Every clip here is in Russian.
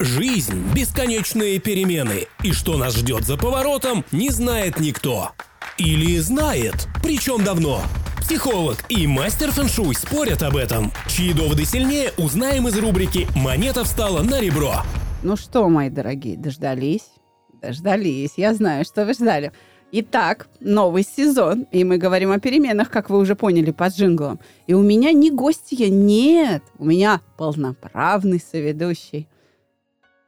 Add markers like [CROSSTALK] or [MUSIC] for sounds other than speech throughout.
Жизнь – бесконечные перемены, и что нас ждет за поворотом, не знает никто. Или знает, причем давно. Психолог и мастер фэншуй спорят об этом. Чьи доводы сильнее, узнаем из рубрики «Монета встала на ребро». Ну что, мои дорогие, дождались? Дождались. Я знаю, что вы ждали. Итак, новый сезон, и мы говорим о переменах, как вы уже поняли по джинглам. И у меня не гостья, нет, у меня полноправный соведущий.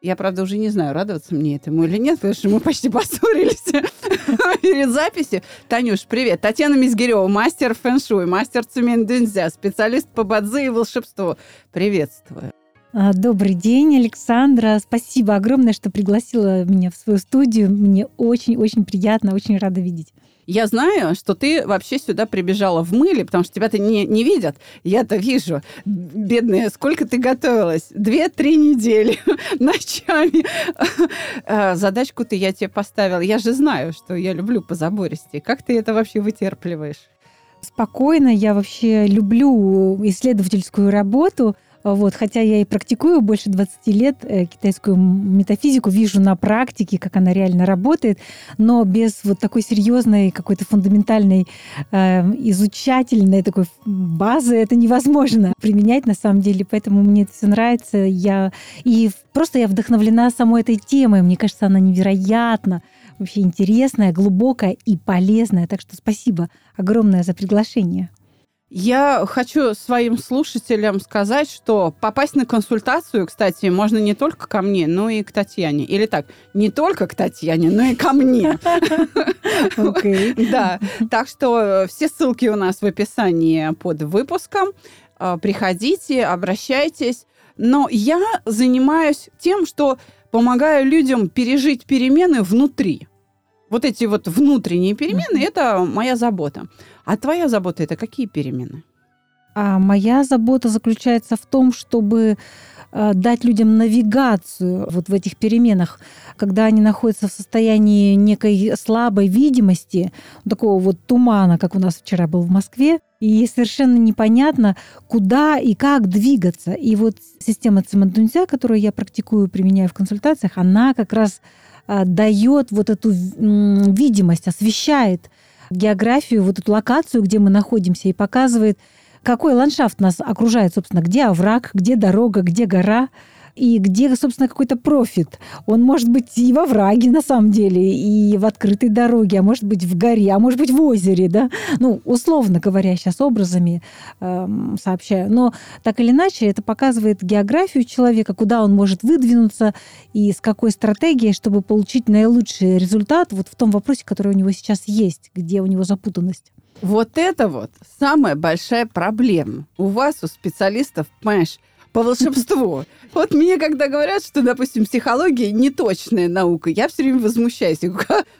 Я, правда, уже не знаю, радоваться мне этому или нет, потому что мы почти поссорились [LAUGHS] перед записью. Танюш, привет. Татьяна Мизгирева, мастер фэншуй, мастер цумендунзя, специалист по бадзи и волшебству. Приветствую. А, добрый день, Александра. Спасибо огромное, что пригласила меня в свою студию. Мне очень-очень приятно, очень рада видеть. Я знаю, что ты вообще сюда прибежала в мыле, потому что тебя-то не, не видят. Я-то вижу. Бедная, сколько ты готовилась? Две-три недели [LAUGHS] ночами. [LAUGHS] А, задачку-то я тебе поставила. Я же знаю, что я люблю по забористи. Как ты это вообще вытерпливаешь? Спокойно. Я вообще люблю исследовательскую работу – вот, хотя я и практикую больше 20 лет э, китайскую метафизику, вижу на практике, как она реально работает, но без вот такой серьезной какой-то фундаментальной э, изучательной такой базы это невозможно применять на самом деле. Поэтому мне это все нравится. Я и просто я вдохновлена самой этой темой. Мне кажется, она невероятно вообще интересная, глубокая и полезная. Так что спасибо огромное за приглашение. Я хочу своим слушателям сказать, что попасть на консультацию, кстати, можно не только ко мне, но и к Татьяне. Или так, не только к Татьяне, но и ко мне. Да. Так что все ссылки у нас в описании под выпуском. А, приходите, обращайтесь. Но я занимаюсь тем, что помогаю людям пережить перемены внутри. Вот эти вот внутренние перемены – это моя забота. А твоя забота это какие перемены? А моя забота заключается в том, чтобы э, дать людям навигацию вот в этих переменах, когда они находятся в состоянии некой слабой видимости, такого вот тумана, как у нас вчера был в Москве, и совершенно непонятно, куда и как двигаться. И вот система Цимандунзя, которую я практикую, применяю в консультациях, она как раз э, дает вот эту видимость, освещает географию, вот эту локацию, где мы находимся, и показывает, какой ландшафт нас окружает, собственно, где овраг, где дорога, где гора и где, собственно, какой-то профит. Он может быть и во враге, на самом деле, и в открытой дороге, а может быть в горе, а может быть в озере, да, ну, условно говоря, сейчас образами э, сообщаю. Но так или иначе, это показывает географию человека, куда он может выдвинуться и с какой стратегией, чтобы получить наилучший результат вот в том вопросе, который у него сейчас есть, где у него запутанность. Вот это вот самая большая проблема. У вас, у специалистов, понимаешь, по волшебству. Вот мне, когда говорят, что, допустим, психология неточная наука, я все время возмущаюсь.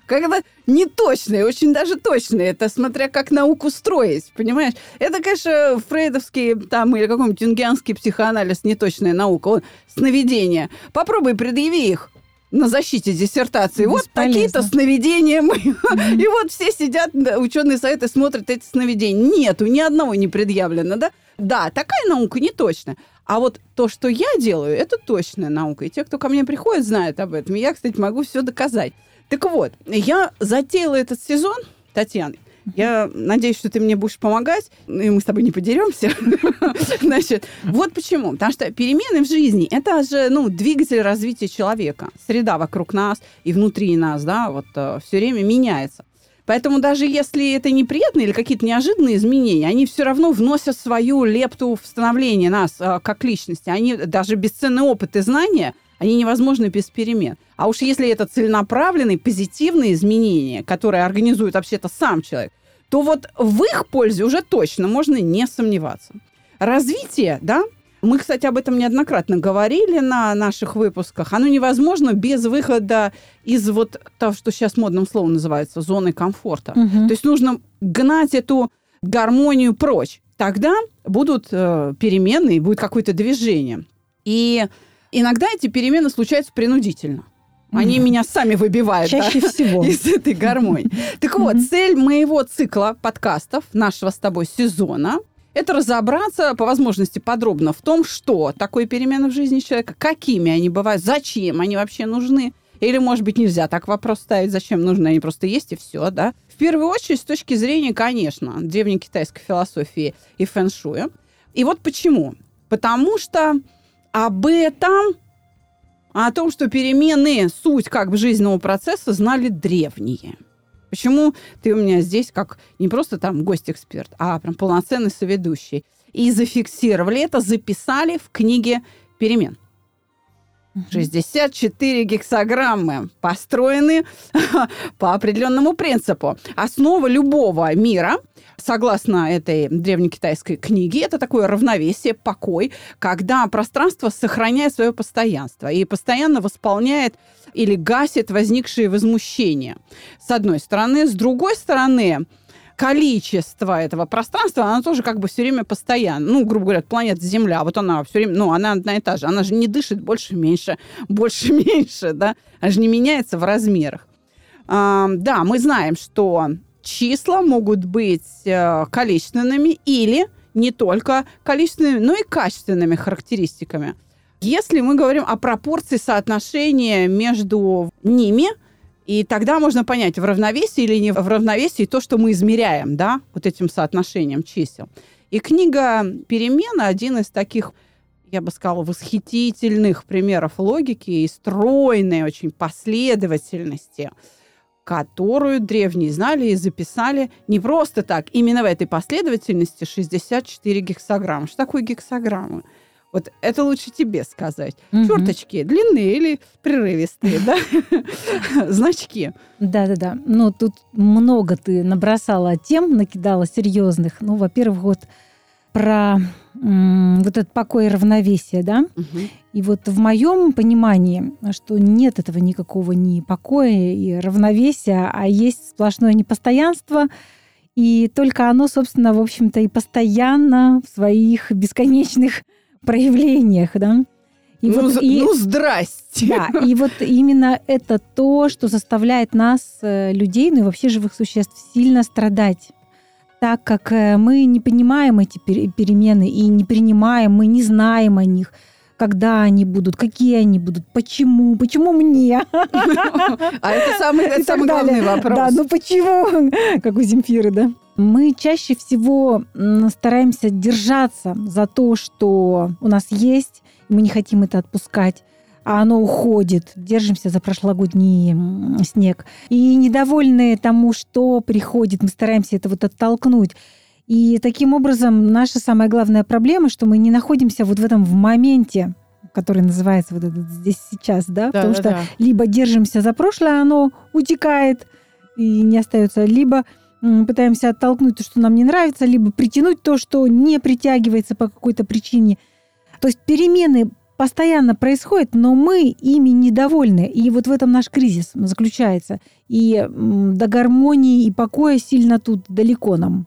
Когда неточная, очень даже точная, это смотря как науку строить, понимаешь? Это, конечно, фрейдовский там или какой-нибудь юнгианский психоанализ, неточная наука. Он, сновидения. Попробуй предъяви их на защите диссертации. Вот какие-то сновидения мы. [LAUGHS] И вот все сидят, ученые советы смотрят эти сновидения. Нету, ни одного не предъявлено, да? Да, такая наука не точная. А вот то, что я делаю, это точная наука. И те, кто ко мне приходит, знают об этом. И я, кстати, могу все доказать. Так вот, я затеяла этот сезон, Татьяна, я надеюсь, что ты мне будешь помогать, и мы с тобой не подеремся. [LAUGHS] Значит, вот почему. Потому что перемены в жизни – это же ну, двигатель развития человека. Среда вокруг нас и внутри нас, да, вот э, все время меняется. Поэтому даже если это неприятные или какие-то неожиданные изменения, они все равно вносят свою лепту в становление нас э, как личности. Они даже бесценный опыт и знания, они невозможны без перемен. А уж если это целенаправленные, позитивные изменения, которые организует вообще-то сам человек, то вот в их пользе уже точно можно не сомневаться. Развитие, да, мы, кстати, об этом неоднократно говорили на наших выпусках. Оно невозможно без выхода из вот того, что сейчас модным словом называется, зоны комфорта. Угу. То есть нужно гнать эту гармонию прочь. Тогда будут э, перемены и будет какое-то движение. И иногда эти перемены случаются принудительно. Они mm. меня сами выбивают Чаще да, всего. [LAUGHS] из этой гармонии. Так вот, цель моего цикла подкастов, нашего с тобой сезона, это разобраться по возможности подробно в том, что такое перемены в жизни человека, какими они бывают, зачем они вообще нужны. Или, может быть, нельзя так вопрос ставить, зачем нужны, они просто есть и все, да. В первую очередь, с точки зрения, конечно, древней китайской философии и фэн-шуя. И вот почему. Потому что об этом, о том, что перемены, суть как бы жизненного процесса знали древние. Почему ты у меня здесь как не просто там гость-эксперт, а прям полноценный соведущий? И зафиксировали это, записали в книге перемен. 64 гексограммы построены [LAUGHS] по определенному принципу. Основа любого мира, согласно этой древнекитайской книге, это такое равновесие, покой, когда пространство сохраняет свое постоянство и постоянно восполняет или гасит возникшие возмущения. С одной стороны. С другой стороны, количество этого пространства, оно тоже как бы все время постоянно. Ну, грубо говоря, планета Земля, вот она все время, ну, она одна и та же. Она же не дышит больше, меньше, [LAUGHS] больше, меньше, да? Она же не меняется в размерах. А, да, мы знаем, что числа могут быть э, количественными или не только количественными, но и качественными характеристиками. Если мы говорим о пропорции соотношения между ними – и тогда можно понять, в равновесии или не в равновесии то, что мы измеряем, да, вот этим соотношением чисел. И книга «Перемена» один из таких, я бы сказала, восхитительных примеров логики и стройной очень последовательности, которую древние знали и записали не просто так, именно в этой последовательности 64 гексограмма. Что такое гексограммы? Вот это лучше тебе сказать. Угу. Черточки длинные или прерывистые, да? [LAUGHS] Значки. Да-да-да. Ну, тут много ты набросала тем, накидала серьезных. Ну, во-первых, вот про вот этот покой и равновесие, да? И вот в моем понимании, что нет этого никакого ни покоя и равновесия, а есть сплошное непостоянство, и только оно, собственно, в общем-то, и постоянно в своих бесконечных проявлениях, да. И ну, вот, и, ну, здрасте! Да, и вот именно это то, что заставляет нас, э, людей, ну и вообще живых существ, сильно страдать. Так как э, мы не понимаем эти перемены и не принимаем, мы не знаем о них, когда они будут, какие они будут, почему, почему мне? А это самый, это самый главный вопрос. Да, ну почему? Как у Земфиры, да? Мы чаще всего стараемся держаться за то, что у нас есть, мы не хотим это отпускать а оно уходит. Держимся за прошлогодний снег. И недовольные тому, что приходит, мы стараемся это вот оттолкнуть. И таким образом наша самая главная проблема, что мы не находимся вот в этом в моменте, который называется вот этот здесь сейчас, да, да потому да, что да. либо держимся за прошлое, оно утекает и не остается, либо пытаемся оттолкнуть то, что нам не нравится, либо притянуть то, что не притягивается по какой-то причине. То есть перемены постоянно происходят, но мы ими недовольны. И вот в этом наш кризис заключается. И до гармонии и покоя сильно тут далеко нам.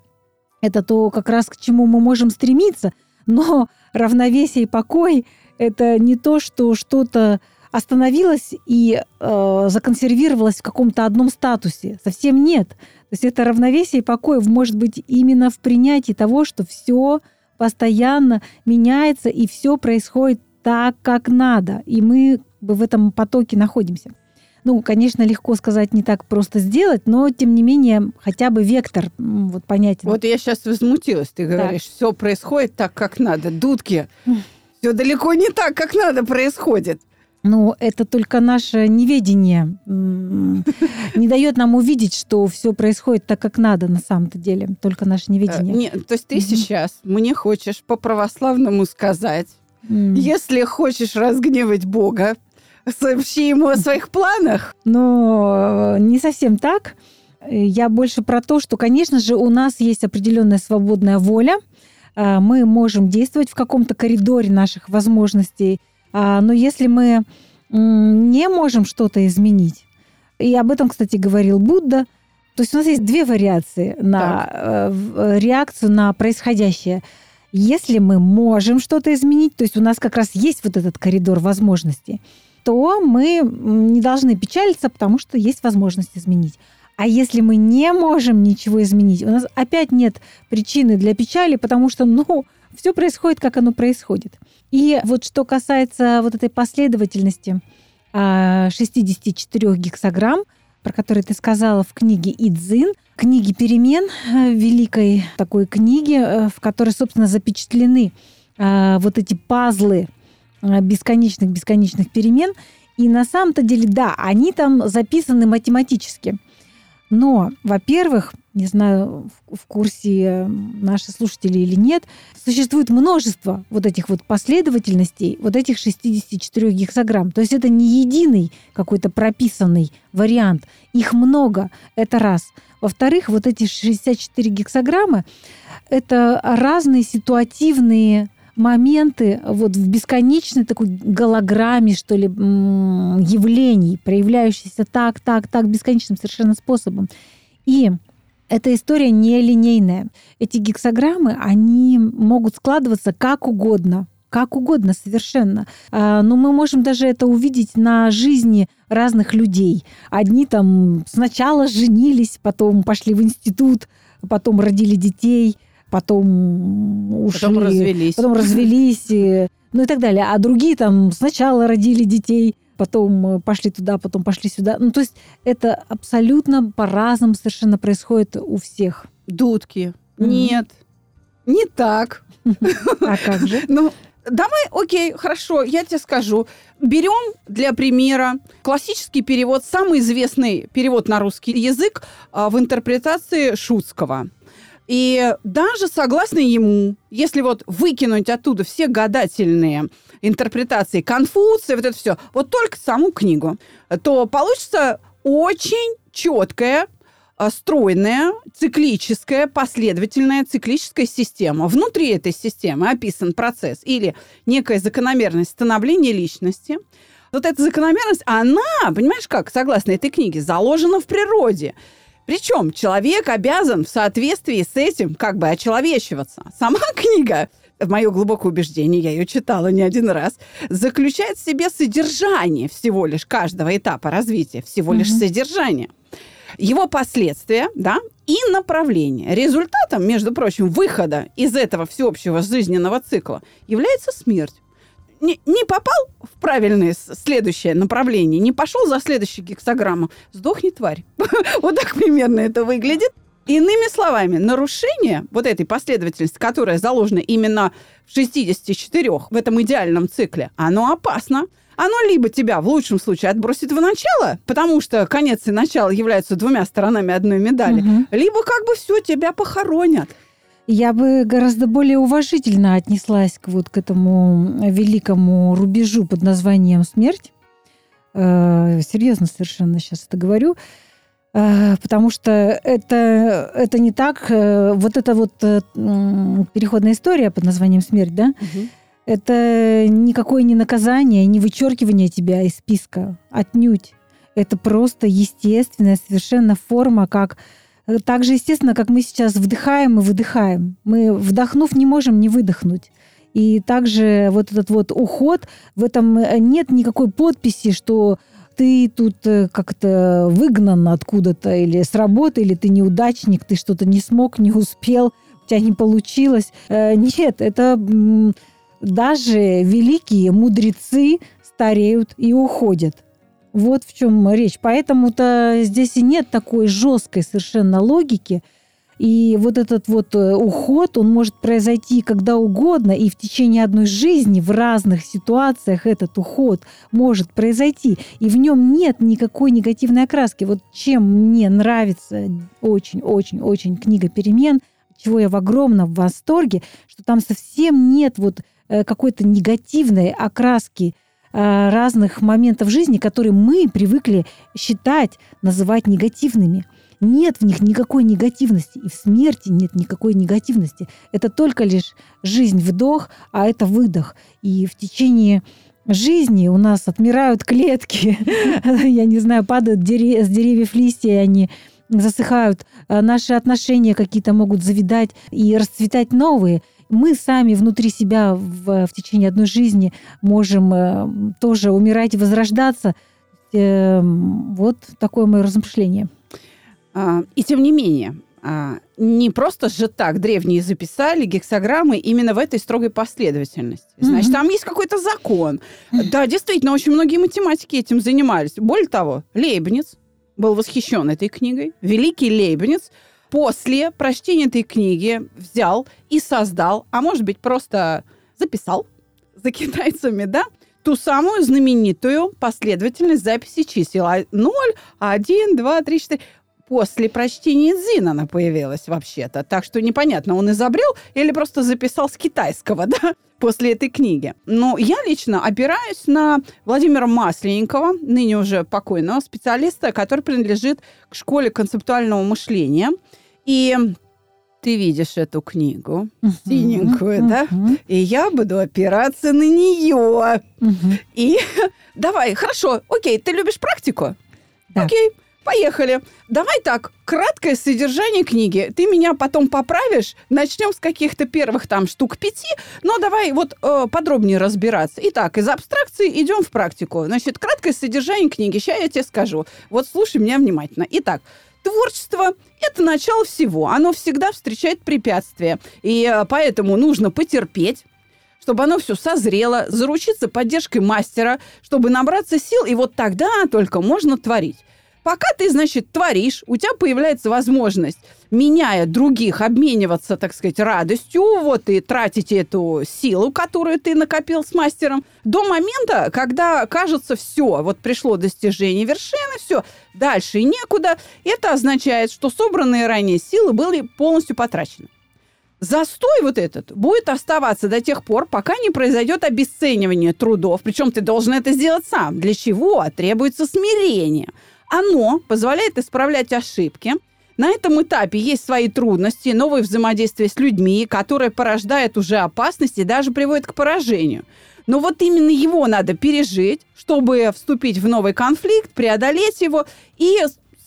Это то, как раз к чему мы можем стремиться, но равновесие и покой – это не то, что что-то остановилось и э, законсервировалось в каком-то одном статусе. Совсем нет. То есть это равновесие и покой может быть именно в принятии того, что все постоянно меняется и все происходит так, как надо. И мы в этом потоке находимся. Ну, конечно, легко сказать, не так просто сделать, но тем не менее хотя бы вектор вот понятен. Вот я сейчас возмутилась, ты говоришь, все происходит так, как надо. Дудки, все далеко не так, как надо происходит. Но это только наше неведение не дает нам увидеть, что все происходит так, как надо на самом-то деле. Только наше неведение. Нет, то есть ты сейчас мне хочешь по-православному сказать, если хочешь разгневать Бога, сообщи ему о своих планах. Но не совсем так. Я больше про то, что, конечно же, у нас есть определенная свободная воля. Мы можем действовать в каком-то коридоре наших возможностей – но если мы не можем что-то изменить, и об этом, кстати, говорил Будда, то есть у нас есть две вариации на так. реакцию на происходящее. Если мы можем что-то изменить, то есть у нас как раз есть вот этот коридор возможностей, то мы не должны печалиться, потому что есть возможность изменить. А если мы не можем ничего изменить, у нас опять нет причины для печали, потому что, ну, все происходит, как оно происходит. И вот что касается вот этой последовательности 64 а, гексограмм, про которые ты сказала в книге «Идзин», книге перемен, э, великой такой книги, э, в которой, собственно, запечатлены э, вот эти пазлы бесконечных-бесконечных перемен. И на самом-то деле, да, они там записаны математически – но, во-первых, не знаю, в курсе наши слушатели или нет, существует множество вот этих вот последовательностей, вот этих 64 гексограмм. То есть это не единый какой-то прописанный вариант. Их много, это раз. Во-вторых, вот эти 64 гексограммы – это разные ситуативные моменты вот в бесконечной такой голограмме, что ли, явлений, проявляющихся так, так, так, бесконечным совершенно способом. И эта история не линейная. Эти гексограммы, они могут складываться как угодно, как угодно совершенно. А, но мы можем даже это увидеть на жизни разных людей. Одни там сначала женились, потом пошли в институт, потом родили детей – потом ушли, потом развелись, потом развелись, и, ну и так далее. А другие там сначала родили детей, потом э, пошли туда, потом пошли сюда. Ну то есть это абсолютно по-разному совершенно происходит у всех. Дудки. Mm-hmm. Нет, не так. [LAUGHS] А как же? Ну, Давай, окей, хорошо, я тебе скажу. Берем для примера классический перевод, самый известный перевод на русский язык а, в интерпретации Шутского. И даже согласно ему, если вот выкинуть оттуда все гадательные интерпретации Конфуция, вот это все, вот только саму книгу, то получится очень четкая, а, стройная, циклическая, последовательная циклическая система. Внутри этой системы описан процесс или некая закономерность становления личности. Вот эта закономерность, она, понимаешь как, согласно этой книге, заложена в природе. Причем человек обязан в соответствии с этим как бы очеловечиваться. Сама [LAUGHS] книга мое глубокое убеждение, я ее читала не один раз, заключает в себе содержание всего лишь каждого этапа развития, всего лишь mm-hmm. содержание. Его последствия, да, и направление. Результатом, между прочим, выхода из этого всеобщего жизненного цикла является смерть не, не попал в правильное следующее направление, не пошел за следующую гексограмму, сдохни, тварь. [LAUGHS] Вот так примерно это выглядит. Иными словами, нарушение вот этой последовательности, которая заложена именно в 64 в этом идеальном цикле, оно опасно. Оно либо тебя в лучшем случае отбросит в начало, потому что конец и начало являются двумя сторонами одной медали, угу. либо как бы все, тебя похоронят я бы гораздо более уважительно отнеслась к вот к этому великому рубежу под названием смерть. Э, серьезно совершенно сейчас это говорю. Э, потому что это, это не так. Э, вот эта вот э, переходная история под названием смерть, да? Угу. Это никакое не наказание, не вычеркивание тебя из списка. Отнюдь. Это просто естественная совершенно форма, как так же, естественно, как мы сейчас вдыхаем и выдыхаем. Мы, вдохнув, не можем не выдохнуть. И также вот этот вот уход, в этом нет никакой подписи, что ты тут э, как-то выгнан откуда-то или с работы, или ты неудачник, ты что-то не смог, не успел, у тебя не получилось. Нет, это даже великие мудрецы стареют и уходят. Вот в чем речь. Поэтому-то здесь и нет такой жесткой совершенно логики. И вот этот вот э, уход, он может произойти когда угодно, и в течение одной жизни в разных ситуациях этот уход может произойти, и в нем нет никакой негативной окраски. Вот чем мне нравится очень-очень-очень книга «Перемен», чего я в огромном восторге, что там совсем нет вот э, какой-то негативной окраски Э, разных моментов жизни, которые мы привыкли считать, называть негативными. Нет в них никакой негативности, и в смерти нет никакой негативности. Это только лишь жизнь вдох, а это выдох. И в течение жизни у нас отмирают клетки, [LAUGHS] я не знаю, падают с деревьев листья, и они засыхают, э, наши отношения какие-то могут завидать и расцветать новые мы сами внутри себя в, в течение одной жизни можем э, тоже умирать и возрождаться. Э, вот такое мое размышление. А, И тем не менее, а, не просто же так древние записали гексограммы именно в этой строгой последовательности. Значит, там есть какой-то закон. Да, действительно, очень многие математики этим занимались. Более того, Лейбниц был восхищен этой книгой. Великий Лейбниц после прочтения этой книги взял и создал, а может быть, просто записал за китайцами, да, ту самую знаменитую последовательность записи чисел. А 0, 1, 2, 3, 4. После прочтения Дзин она появилась вообще-то. Так что непонятно, он изобрел или просто записал с китайского, [LAUGHS] да, после этой книги. Но я лично опираюсь на Владимира Масленникова, ныне уже покойного специалиста, который принадлежит к школе концептуального мышления. И ты видишь эту книгу, синенькую, да? Мгм. И я буду опираться на нее. Мгм. И [LAUGHS] давай, хорошо, окей, ты любишь практику? Да. Окей, поехали. Давай так, краткое содержание книги. Ты меня потом поправишь. Начнем с каких-то первых там штук пяти, но давай вот э, подробнее разбираться. Итак, из абстракции идем в практику. Значит, краткое содержание книги. Сейчас я тебе скажу. Вот слушай меня внимательно. Итак, Творчество – это начало всего. Оно всегда встречает препятствия. И э, поэтому нужно потерпеть, чтобы оно все созрело, заручиться поддержкой мастера, чтобы набраться сил, и вот тогда только можно творить. Пока ты, значит, творишь, у тебя появляется возможность, меняя других, обмениваться, так сказать, радостью, вот и тратить эту силу, которую ты накопил с мастером, до момента, когда кажется все, вот пришло достижение вершины, все, дальше и некуда. Это означает, что собранные ранее силы были полностью потрачены. Застой вот этот будет оставаться до тех пор, пока не произойдет обесценивание трудов. Причем ты должен это сделать сам. Для чего? Требуется смирение. Оно позволяет исправлять ошибки. На этом этапе есть свои трудности, новые взаимодействия с людьми, которые порождают уже опасности и даже приводят к поражению. Но вот именно его надо пережить, чтобы вступить в новый конфликт, преодолеть его и,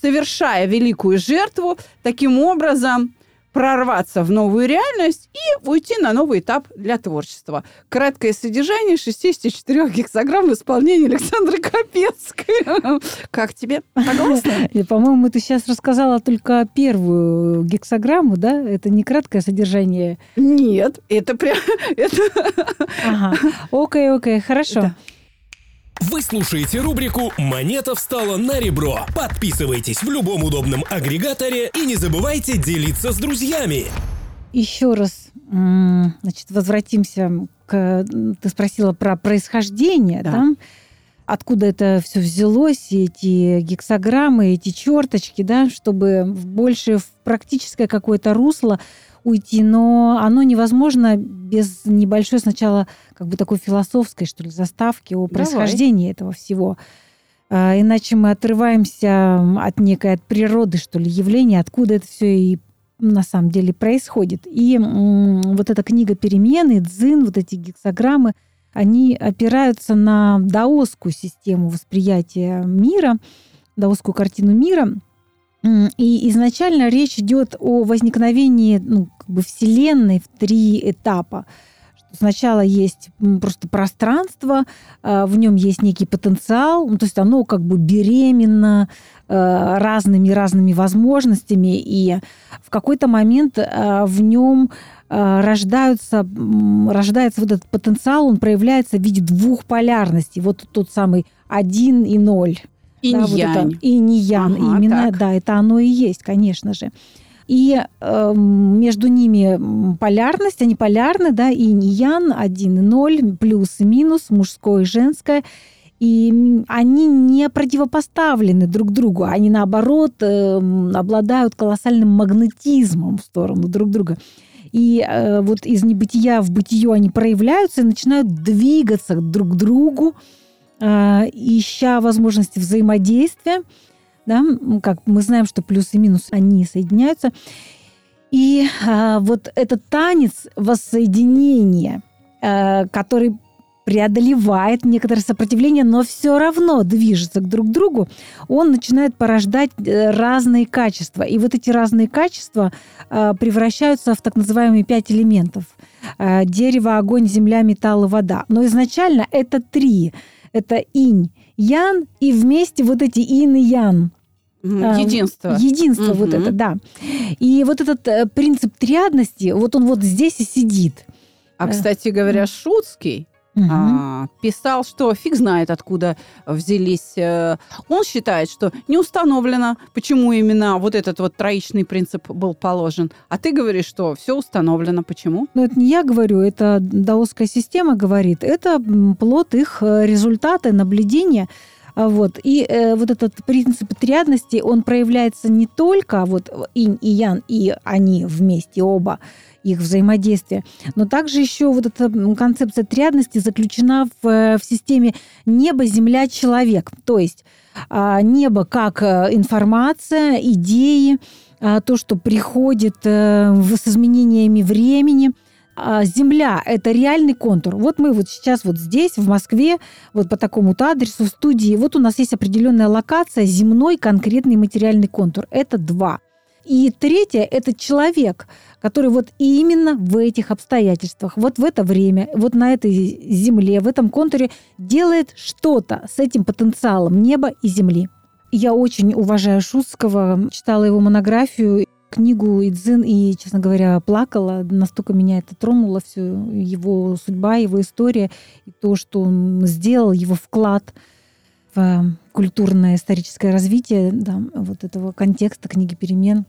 совершая великую жертву, таким образом прорваться в новую реальность и уйти на новый этап для творчества. Краткое содержание 64 гексограмм в исполнении Александры Капецкой. [LAUGHS] Как тебе? Согласна? [LAUGHS] По-моему, ты сейчас рассказала только первую гексограмму, да? Это не краткое содержание. Нет, это прям... [LAUGHS] Окей, окей, хорошо. Вы слушаете рубрику «Монета встала на ребро». Подписывайтесь в любом удобном агрегаторе и не забывайте делиться с друзьями. Еще раз, значит, возвратимся к... Ты спросила про происхождение, Да. да? Откуда это все взялось, и эти гексограммы, эти черточки, да, чтобы больше в практическое какое-то русло уйти, но оно невозможно без небольшой сначала как бы такой философской, что ли, заставки о Давай. происхождении этого всего. А, Иначе мы отрываемся от некой, от природы, что ли, явления, откуда это все и на самом деле происходит. И вот эта книга перемены, дзин, вот эти гексограммы, они опираются на даосскую систему восприятия мира, даосскую картину мира. И изначально речь идет о возникновении ну, как бы Вселенной в три этапа. Сначала есть просто пространство, а, в нем есть некий потенциал, ну, то есть оно как бы беременно э, разными-разными возможностями, и в какой-то момент э, в нем рождаются, рождается вот этот потенциал, он проявляется в виде двух полярностей. Вот тот самый один и ноль. Да, вот это Инь-янь. инь-ян. Ага, Именно, так. да, это оно и есть, конечно же. И эм, между ними полярность, они полярны, да, инь и ян, один и ноль, плюс и минус, мужское и женское. И они не противопоставлены друг другу, они наоборот эм, обладают колоссальным магнетизмом в сторону друг друга. И э, вот из небытия в бытие они проявляются и начинают двигаться друг к другу, э, ища возможности взаимодействия. Да? Как мы знаем, что плюс и минус, они соединяются. И а, вот этот танец воссоединения, э, который преодолевает некоторое сопротивление, но все равно движется к друг другу, он начинает порождать э, разные качества. И вот эти разные качества э, превращаются в так называемые пять элементов. Э, Дерево, огонь, земля, металл и вода. Но изначально это три. Это инь, ян и вместе вот эти ин и ян. Единство. Единство вот Мгм. это, да. И вот этот э, принцип триадности, вот он вот здесь и сидит. А, Э, кстати говоря. Шуцкий Мгм. а, писал, что фиг знает, откуда взялись. э, Он считает, что не установлено, почему именно вот этот вот троичный принцип был положен. А ты говоришь, что все установлено. Почему? Но это не я говорю, это даосская система говорит. Это плод их э, результата, наблюдения. А Вот. И э, вот этот принцип триадности, он проявляется не только вот инь и ян, и они вместе оба, их взаимодействие, но также еще вот эта концепция триадности заключена в, э, в системе небо, земля, человек. То есть а, небо как э, информация, идеи, а, то, что приходит э, с изменениями времени. А Земля – это реальный контур. Вот мы вот сейчас вот здесь, в Москве, вот по такому-то адресу в студии, вот у нас есть определенная локация, земной конкретный материальный контур. Это два. И третье – это человек, который вот именно в этих обстоятельствах, вот в это время, вот на этой земле, в этом контуре делает что-то с этим потенциалом неба и земли. Я очень уважаю Шутского, читала его монографию, книгу Идзин и, честно говоря, плакала. Настолько меня это тронуло, все его судьба, его история, и то, что он сделал, его вклад в культурное историческое развитие да, вот этого контекста книги перемен.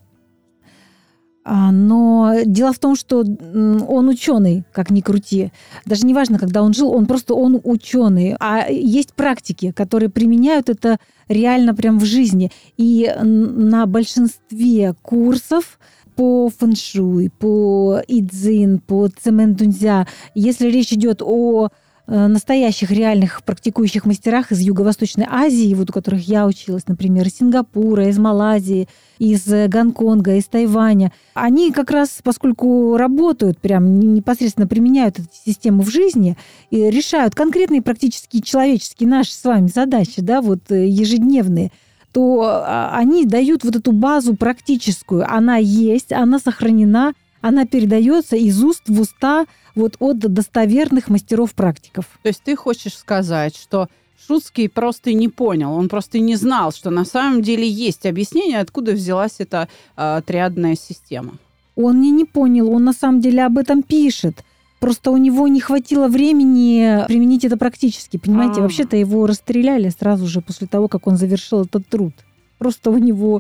А, Но дело в том, что он ученый, как ни крути. Даже не важно, когда он жил, он просто он ученый. А есть практики, которые применяют это реально прям в жизни. И на большинстве курсов по фэншуй, по идзин, по цемендунзя, если речь идет о настоящих реальных практикующих мастерах из Юго-Восточной Азии, вот у которых я училась, например, из Сингапура, из Малайзии, из э, Гонконга, из Тайваня, они как раз, поскольку работают, прям непосредственно применяют эту систему в жизни и решают конкретные практически человеческие наши с вами задачи, да, вот э, ежедневные, то а, они дают вот эту базу практическую. Она есть, она сохранена, она передается из уст в уста вот от достоверных мастеров-практиков. То есть ты хочешь сказать, что Шуцкий просто не понял, он просто не знал, что на самом деле есть объяснение, откуда взялась эта э, триадная система. Он не, не понял, он на самом деле об этом пишет. Просто у него не хватило времени применить это практически. Понимаете, А. вообще-то его расстреляли сразу же после того, как он завершил этот труд. Просто у него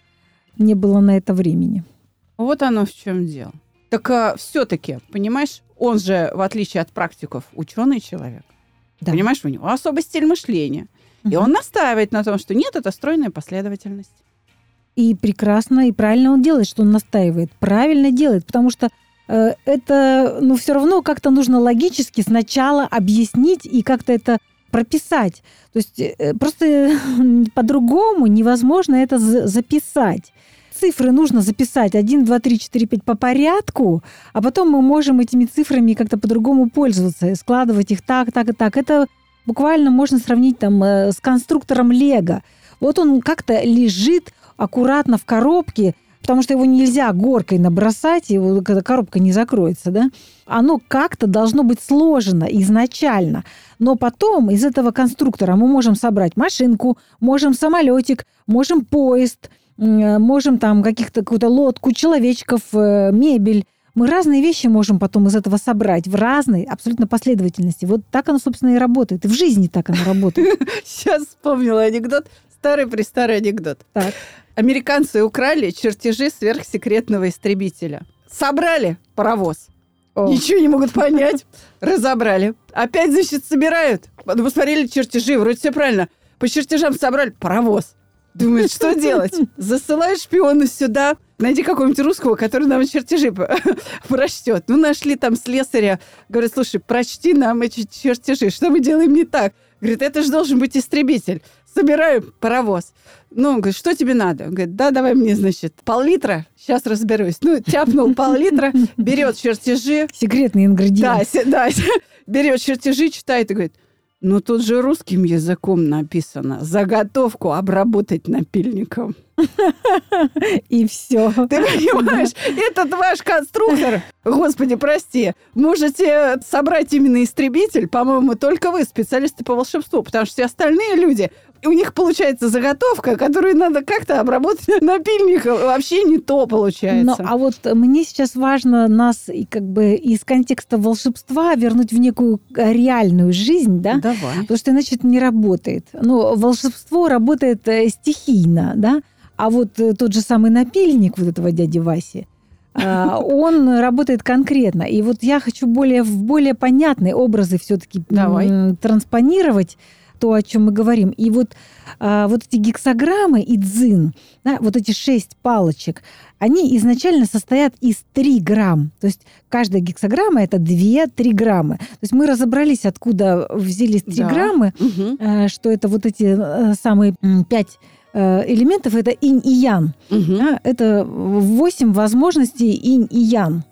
не было на это времени. Вот оно в чем дело. Так все-таки, понимаешь, он же, в отличие от практиков, ученый человек. Да. Понимаешь, у него особый стиль мышления. И Мгм. он настаивает на том, что нет, это стройная последовательность. И прекрасно, и правильно он делает, что он настаивает. Правильно делает, потому что э, это, ну, все равно как-то нужно логически сначала объяснить и как-то это прописать. То есть э, просто [LAUGHS] по-другому невозможно это за- записать. Цифры нужно записать 1, 2, 3, 4, 5 по порядку, а потом мы можем этими цифрами как-то по-другому пользоваться, складывать их так, так и так. Это буквально можно сравнить там э, с конструктором Лего. Вот он как-то лежит аккуратно в коробке, потому что его нельзя горкой набросать, его, когда коробка не закроется, да? Оно как-то должно быть сложено изначально. Но потом из этого конструктора мы можем собрать машинку, можем самолетик, можем поезд, можем там каких-то какую-то лодку, человечков, э, мебель. Мы разные вещи можем потом из этого собрать в разной абсолютно последовательности. Вот так оно, собственно, и работает. И в жизни так оно работает. Сейчас вспомнила анекдот, старый-престарый анекдот. Так. Американцы украли чертежи сверхсекретного истребителя. Собрали паровоз. О. Ничего не могут понять. Разобрали. Опять, значит, собирают. Посмотрели чертежи, вроде все правильно. По чертежам собрали паровоз. Думает, что [LAUGHS] делать? Засылаешь шпиона сюда, найди какого-нибудь русского, который нам чертежи [LAUGHS] прочтет. Ну, нашли там слесаря. Говорят, слушай, прочти нам эти чертежи. Что мы делаем не так? Говорит, это же должен быть истребитель. Собираю паровоз. Ну, он говорит, что тебе надо? Он говорит, да, давай мне, значит, пол-литра, сейчас разберусь. Ну, тяпнул пол-литра, берет чертежи, Секретный да, ингредиент. се- да, [LAUGHS] берет чертежи, читает и говорит, ну тут же русским языком написано заготовку обработать напильником. [LAUGHS] И все. Ты понимаешь, этот ваш конструктор, господи, прости, можете собрать именно истребитель, по-моему, только вы, специалисты по волшебству, потому что все остальные люди у них получается заготовка, которую надо как-то обработать напильником. Вообще не то получается. Но, а вот мне сейчас важно нас и как бы из контекста волшебства вернуть в некую реальную жизнь, да? Давай. Потому что иначе это не работает. Ну, волшебство работает э, стихийно, да? А вот э, тот же самый напильник вот этого дяди Васи, а, [LAUGHS] он работает конкретно. И вот я хочу более, в более понятные образы все-таки транспонировать то, о чем мы говорим. И вот, а, вот эти гексограммы и дзин, да, вот эти шесть палочек, они изначально состоят из 3 грамм. То есть каждая гексограмма это 2-3 граммы. То есть мы разобрались, откуда взялись 3 да. граммы, угу. что это вот эти э, самые 5 Э, элементов это инь и ян. Угу. Да, это 8 возможностей инь и ян.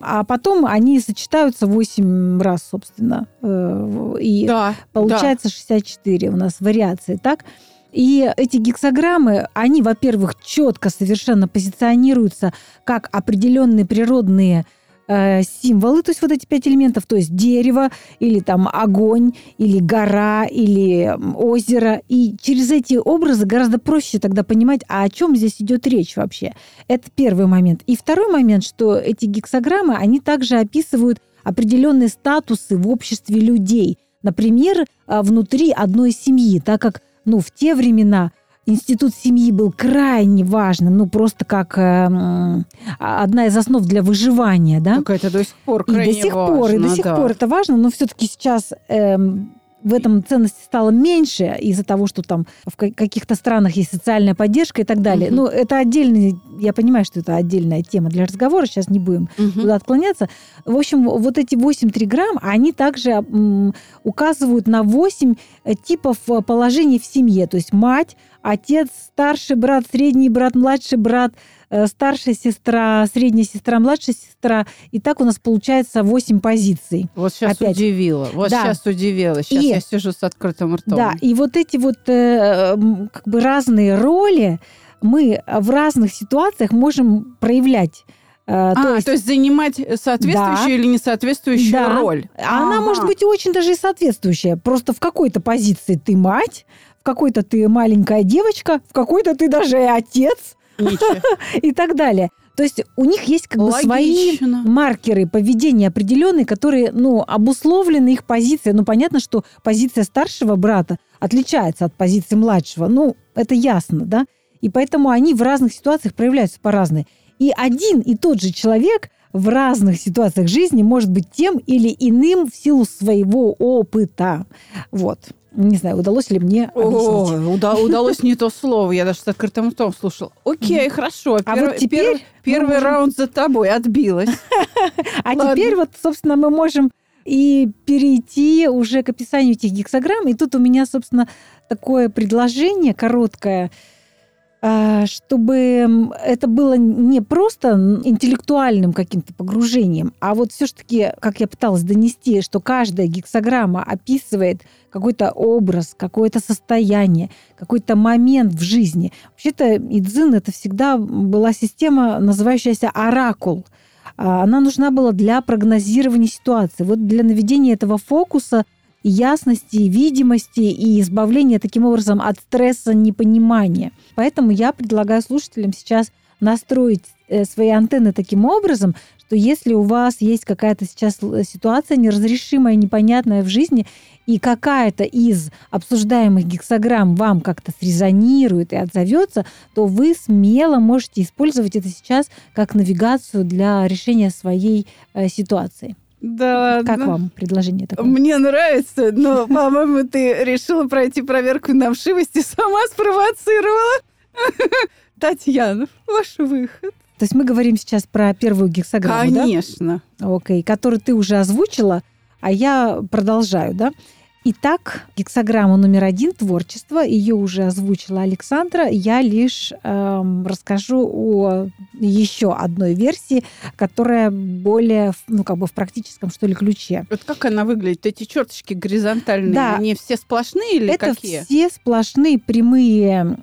А потом они сочетаются 8 раз, собственно. Э, и да, получается да. 64 у нас вариации, так? И эти гексограммы, они, во-первых, четко совершенно позиционируются как определенные природные Э, символы, то есть вот эти пять элементов, то есть дерево или там огонь, или гора, или озеро. И через эти образы гораздо проще тогда понимать, а о чем здесь идет речь вообще. Это первый момент. И второй момент, что эти гексограммы, они также описывают определенные статусы в обществе людей. Например, э, внутри одной семьи, так как ну, в те времена институт семьи был крайне важным, ну просто как э, одна из основ для выживания, да? Так это до сих пор крайне И до сих важно, пор, и до сих да. пор это важно, но все-таки сейчас э, в этом ценности стало меньше из-за того, что там в каких-то странах есть социальная поддержка и так далее. Угу. Ну, это отдельный, я понимаю, что это отдельная тема для разговора, сейчас не будем угу. туда отклоняться. В общем, вот эти 8 триграмм, они также указывают на 8 э, типов э, положений в семье. То есть мать, отец, старший брат, средний брат, младший брат, старшая сестра, средняя сестра, младшая сестра. И так у нас получается 8 позиций. Вот сейчас Опять. удивило. Вот да. сейчас удивило. Сейчас и, я сижу с открытым ртом. Да, и вот эти вот э, как бы разные роли мы в разных ситуациях можем проявлять. Э, то, а, есть... то есть занимать соответствующую да. или несоответствующую да. роль. А она может быть очень даже и соответствующая. Просто в какой-то позиции ты мать, в какой-то ты маленькая девочка, в какой-то ты даже и отец. [LAUGHS] И так далее. То есть у них есть как бы свои маркеры поведения определенные, которые, ну, обусловлены их позицией. Ну, понятно, что позиция старшего брата отличается от позиции младшего. Ну, это ясно, да? И поэтому они в разных ситуациях проявляются по-разному. И один и тот же человек в разных ситуациях жизни может быть тем или иным в силу своего опыта. Вот. Не знаю, удалось ли мне объяснить. О, уда- [LAUGHS] удалось не то слово. Я даже с открытым ртом слушала. Окей, хорошо. А вот теперь... Первый раунд за тобой отбилась. [LAUGHS] А теперь вот, собственно, мы можем и перейти уже к описанию этих гексограмм. И тут у меня, собственно, такое предложение короткое – чтобы это было не просто интеллектуальным каким-то погружением, а вот все-таки, как я пыталась донести, что каждая гексограмма описывает какой-то образ, какое-то состояние, какой-то момент в жизни. Вообще-то Идзин это всегда была система, называющаяся оракул. А, она нужна была для прогнозирования ситуации. Вот для наведения этого фокуса ясности, видимости и избавления таким образом от стресса непонимания. Поэтому я предлагаю слушателям сейчас настроить э, свои антенны таким образом, что если у вас есть какая-то сейчас ситуация неразрешимая, непонятная в жизни, и какая-то из обсуждаемых гексограмм вам как-то срезонирует и отзовется, то вы смело можете использовать это сейчас как навигацию для решения своей э, ситуации. Да Как вам предложение такое? Мне нравится, но, [LAUGHS] по-моему, ты решила пройти проверку на вшивость и сама спровоцировала. [LAUGHS] Татьяна, ваш выход. То есть мы говорим сейчас про первую гексограмму, Конечно. да? Окей, которую ты уже озвучила, а я продолжаю, да? Итак, гексограмма номер один творчество. Ее уже озвучила Александра. Я лишь эм, расскажу о еще одной версии, которая более, ну, как бы в практическом, что ли, ключе. Вот как она выглядит? Эти черточки горизонтальные, да. они все сплошные или Это какие? все сплошные прямые,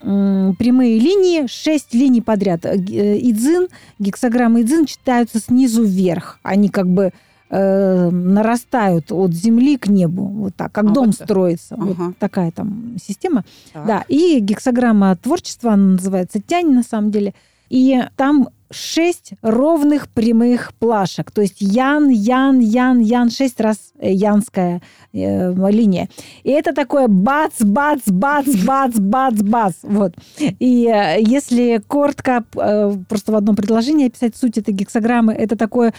прямые линии, шесть линий подряд. Э, идзин, гексограммы идзин читаются снизу вверх. Они как бы э, нарастают от земли к небу, вот так, как А, дом вот строится. Ага. Вот такая там система. Так. Да, и гексограмма творчества, она называется тянь на самом деле. И там шесть ровных прямых плашек. То есть ян, ян, ян, ян, шесть раз э, янская э, линия. И это такое бац, бац, бац, бац, бац, бац. Вот. И э, если коротко, э, просто в одном предложении описать суть этой гексограммы, это такое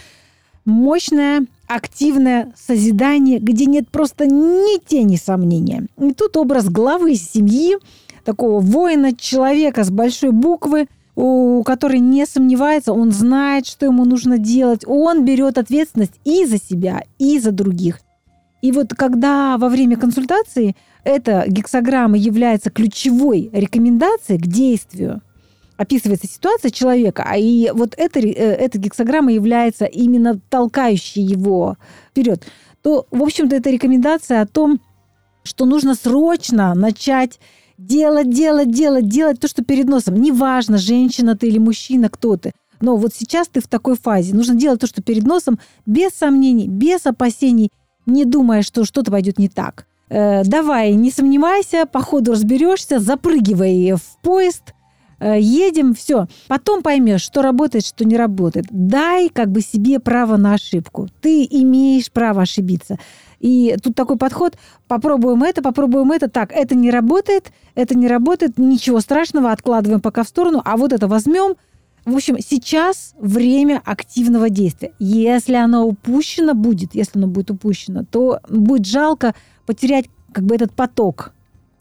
мощное, активное созидание, где нет просто ни тени сомнения. И тут образ главы семьи, такого воина, человека с большой буквы, у который не сомневается, он знает, что ему нужно делать, он берет ответственность и за себя, и за других. И вот когда во время консультации эта гексограмма является ключевой рекомендацией к действию, описывается ситуация человека, а и вот эта, э, эта гексограмма является именно толкающей его вперед, то, в общем-то, это рекомендация о том, что нужно срочно начать делать, делать, делать, делать то, что перед носом. Неважно, женщина ты или мужчина, кто ты. Но вот сейчас ты в такой фазе. Нужно делать то, что перед носом, без сомнений, без опасений, не думая, что что-то пойдет не так. Э, давай, не сомневайся, по ходу разберешься, запрыгивай в поезд, едем, все. Потом поймешь, что работает, что не работает. Дай как бы себе право на ошибку. Ты имеешь право ошибиться. И тут такой подход, попробуем это, попробуем это, так, это не работает, это не работает, ничего страшного, откладываем пока в сторону, а вот это возьмем. В общем, сейчас время активного действия. Если оно упущено будет, если оно будет упущено, то будет жалко потерять как бы этот поток,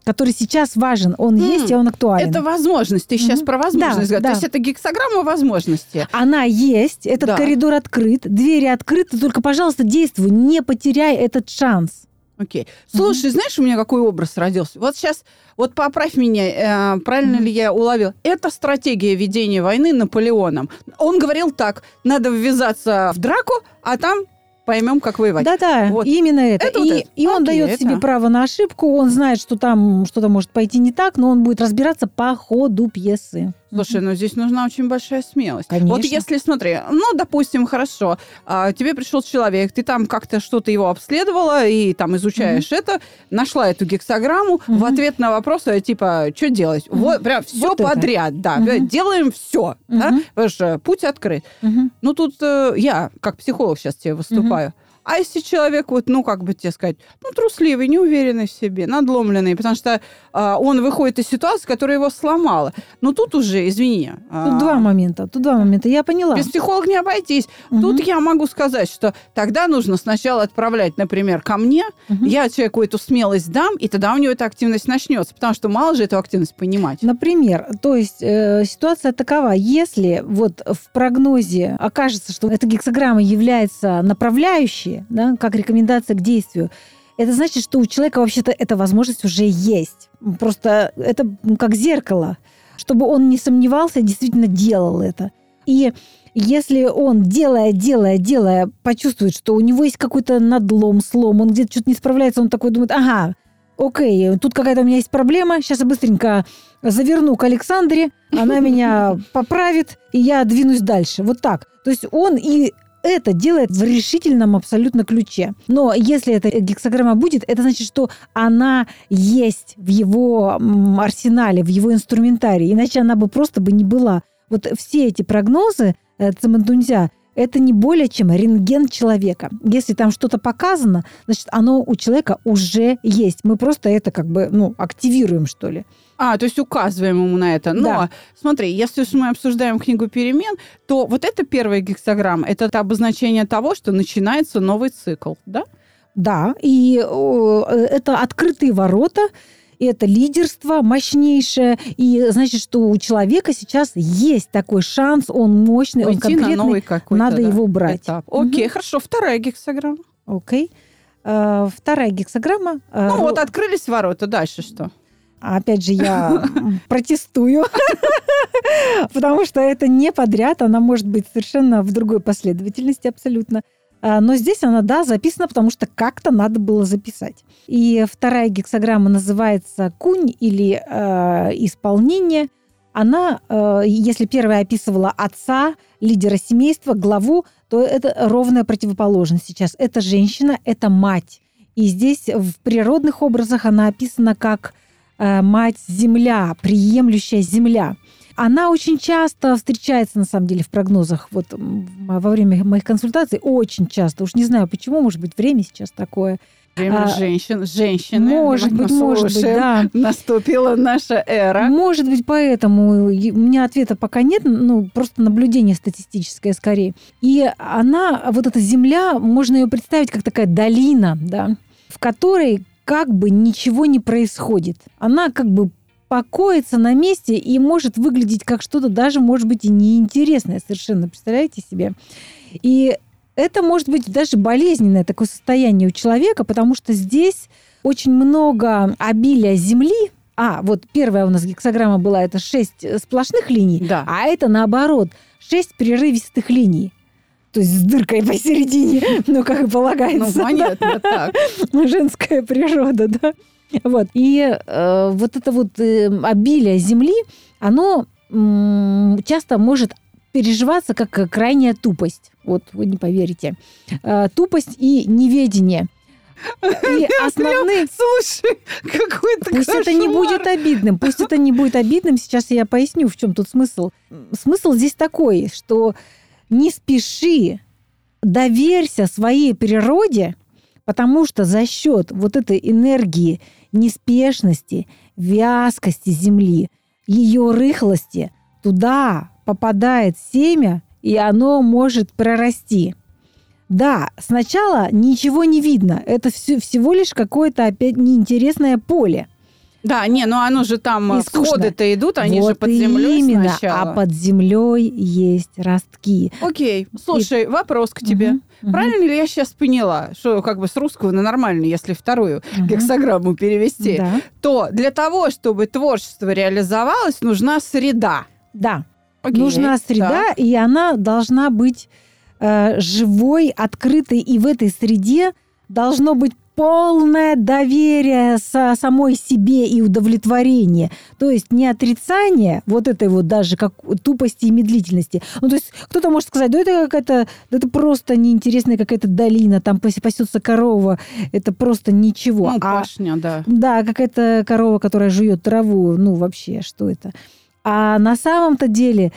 который сейчас важен. Он М, есть, и он актуален. Это возможность. Ты сейчас Мгм. про возможность Да, говоришь. да. То есть это гексограмма возможности. Она есть, этот Да. коридор открыт, двери открыты, только, пожалуйста, действуй, не потеряй этот шанс. Окей. Слушай, знаешь, у меня какой образ родился? Вот сейчас, вот поправь меня, э, правильно Мгм. ли я уловил? Это стратегия ведения войны Наполеоном. Он говорил так, надо ввязаться в драку, а там поймем, как воевать. Да-да, Вот. именно это. Это вот и, это. и он Окей, дает это. себе право на ошибку, он знает, что там что-то может пойти не так, но он будет разбираться по ходу пьесы. Слушай, ну здесь нужна очень большая смелость. Конечно. Вот если, смотри, ну, допустим, хорошо, а, тебе пришел человек, ты там как-то что-то его обследовала и там изучаешь это, нашла эту гексограмму, в Мгм. ответ на вопрос, э, типа, что делать? Мгм. Вот прям все Вот это. подряд, да, Мгм. делаем все, да, Мгм. потому что путь открыт. Мгм. Ну, тут э, я, как психолог, сейчас тебе выступаю. А если человек, вот, ну, как бы тебе сказать, ну, трусливый, неуверенный в себе, надломленный, потому что а, он выходит из ситуации, которая его сломала. Но тут уже, извини... Тут а, два момента, тут два момента, я поняла. Без психолога не обойтись. Мгм. Тут я могу сказать, что тогда нужно сначала отправлять, например, ко мне, Мгм. я человеку эту смелость дам, и тогда у него эта активность начнется, потому что мало же эту активность понимать. Например, то есть э, ситуация такова, если вот в прогнозе окажется, что эта гексограмма является направляющей, да, как рекомендация к действию, это значит, что у человека вообще-то эта возможность уже есть. Просто это как зеркало, чтобы он не сомневался, действительно делал это. И если он, делая, делая, делая, почувствует, что у него есть какой-то надлом, слом, он где-то что-то не справляется, он такой думает, ага, окей, тут какая-то у меня есть проблема, сейчас я быстренько заверну к Александре, она меня поправит, и я двинусь дальше. Вот так. То есть он и это делает в решительном абсолютно ключе. Но если эта гексограмма будет, это значит, что она есть в его арсенале, в его инструментарии. Иначе она бы просто бы не была. Вот все эти прогнозы э, Цимэндунзя это не более чем рентген человека. Если там что-то показано, значит, оно у человека уже есть. Мы просто это как бы, ну, активируем, что ли. А, то есть указываем ему на это. Но Да. смотри, если мы обсуждаем книгу перемен, то вот эта первая гексограмма – это обозначение того, что начинается новый цикл, да? Да, и э, это открытые ворота, это лидерство мощнейшее, и значит, что у человека сейчас есть такой шанс, он мощный, он Уйти на конкретный, новый какой-то надо да, его брать. этап. Окей, Мгм. хорошо. Вторая гексограмма. Окей. Э, Вторая гексограмма. э, Ну вот открылись ворота, дальше что? Опять же, я [LAUGHS] протестую, [LAUGHS] потому что это не подряд, она может быть совершенно в другой последовательности абсолютно. А, Но здесь она, да, записана, потому что как-то надо было записать. И вторая гексограмма называется кунь или э, исполнение. она, э, если первая описывала отца, лидера семейства, главу, то это ровная противоположность сейчас. Это женщина, это мать. И здесь в природных образах она описана как э, мать-земля, приемлющая земля. Она очень часто встречается, на самом деле, в прогнозах. Вот во время моих консультаций очень часто. Уж не знаю, почему, может быть, время сейчас такое. Время а, женщин, женщины. Может быть, может быть, да. Наступила наша эра. Может быть, поэтому у меня ответа пока нет, ну, просто наблюдение статистическое скорее. И она, вот эта земля, можно ее представить как такая долина, да, в которой как бы ничего не происходит. Она как бы покоится на месте и может выглядеть как что-то даже, может быть, и неинтересное совершенно. Представляете себе? И это может быть даже болезненное такое состояние у человека, потому что здесь очень много обилия земли, а, вот первая у нас гексограмма была, это шесть сплошных линий, да. а это наоборот, шесть прерывистых линий. То есть с дыркой посередине, [LAUGHS] ну, как и полагается. Ну, понятно, так. [LAUGHS] Женская природа, да. Вот. И э, вот это вот э, обилие земли, оно э, часто может переживаться как крайняя тупость. Вот вы не поверите. Э, тупость и неведение. И [LAUGHS] основные... Слушай, какой-то Пусть кошмар. это не будет обидным, пусть это не будет обидным. Сейчас я поясню, в чем тут смысл. Смысл здесь такой, что не спеши, доверься своей природе, потому что за счет вот этой энергии неспешности, вязкости земли, ее рыхлости, туда попадает семя, и оно может прорасти. Да, сначала ничего не видно. Это все, всего лишь какое-то опять неинтересное поле. Да, не, ну оно же там всходы-то идут, они вот же под землей именно, сначала. А под землей есть ростки. Окей, слушай, и... вопрос к тебе. Угу, угу. Правильно ли я сейчас поняла, что как бы с русского на нормальный, если вторую угу. гексограмму перевести, да. то для того, чтобы творчество реализовалось, нужна среда. Да, Окей, нужна среда, так. и она должна быть э, живой, открытой, и в этой среде должно быть полное доверие со самой себе и удовлетворение. То есть не отрицание вот этой вот даже как тупости и медлительности. Ну, то есть кто-то может сказать, да это какая-то, да это просто неинтересная какая-то долина, там пасется корова, это просто ничего. Ну, а, пашня, да. Да, какая-то корова, которая жует траву, ну, вообще, что это? А на самом-то деле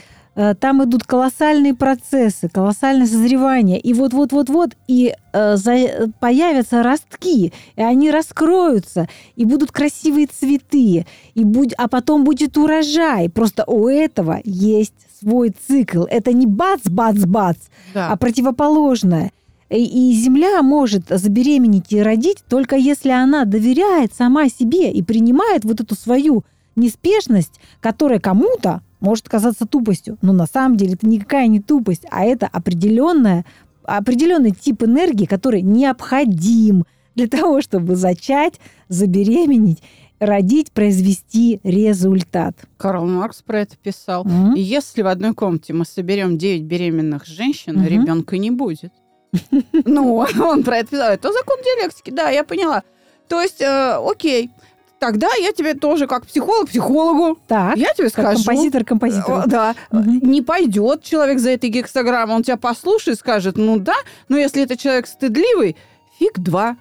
там идут колоссальные процессы, колоссальное созревание. И вот-вот-вот-вот и э, за, появятся ростки, и они раскроются, и будут красивые цветы, и будь, а потом будет урожай. Просто у этого есть свой цикл. Это не бац-бац-бац, Да. а противоположное. И, и Земля может забеременеть и родить только если она доверяет сама себе и принимает вот эту свою неспешность, которая кому-то может казаться тупостью, но на самом деле это никакая не тупость, а это определенная, определенный тип энергии, который необходим для того, чтобы зачать, забеременеть, родить, произвести результат. Карл Маркс про это писал. Мгм. И если в одной комнате мы соберем 9 беременных женщин, Мгм. ребенка не будет. [LAUGHS] Ну, он про это писал. Это закон диалектики, да, я поняла. То есть, э, окей, тогда я тебе тоже как психолог психологу, Так, я тебе скажу. композитор композитор. Э, Да, Мгм. не пойдет человек за этой гексограммой, он тебя послушает, скажет, ну да, но если это человек стыдливый, фиг два.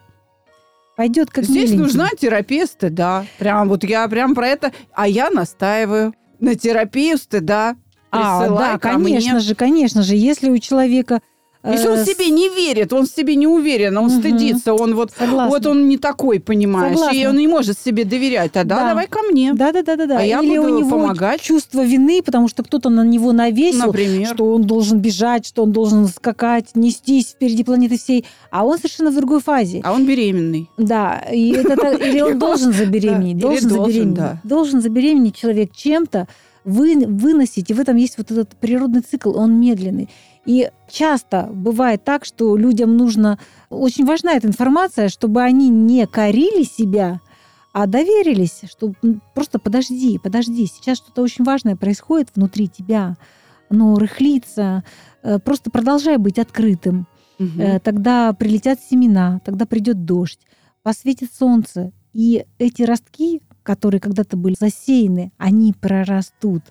Пойдет как Здесь миленький. нужна терапия стыда. Прям вот я прям про это, а я настаиваю на терапию стыда. А, да, ко конечно мне. же, конечно же, если у человека Если он э, себе не верит, он себе не уверен, он Мгм. стыдится, он вот, Согласна. вот он не такой, понимаешь, и Согласна. он не может себе доверять. Тогда Да. давай ко мне, Да, да, да, да, да. А я Или буду у него помогать. чувство вины, потому что кто-то на него навесил, например. что он должен бежать, что он должен скакать, нестись впереди планеты всей, а он совершенно в другой фазе. А он беременный. Да, и это или [LAUGHS] он должен забеременеть, должен забеременеть, должен забеременеть человек чем-то, вы, выносить, и в этом есть вот этот природный цикл, он медленный. И часто бывает так, что людям нужно... Очень важна эта информация, чтобы они не корили себя, а доверились, что просто подожди, подожди, сейчас что-то очень важное происходит внутри тебя, оно рыхлится, э, просто продолжай быть открытым. Э, Тогда прилетят семена, тогда придет дождь, посветит солнце, и эти ростки, которые когда-то были засеяны, они прорастут.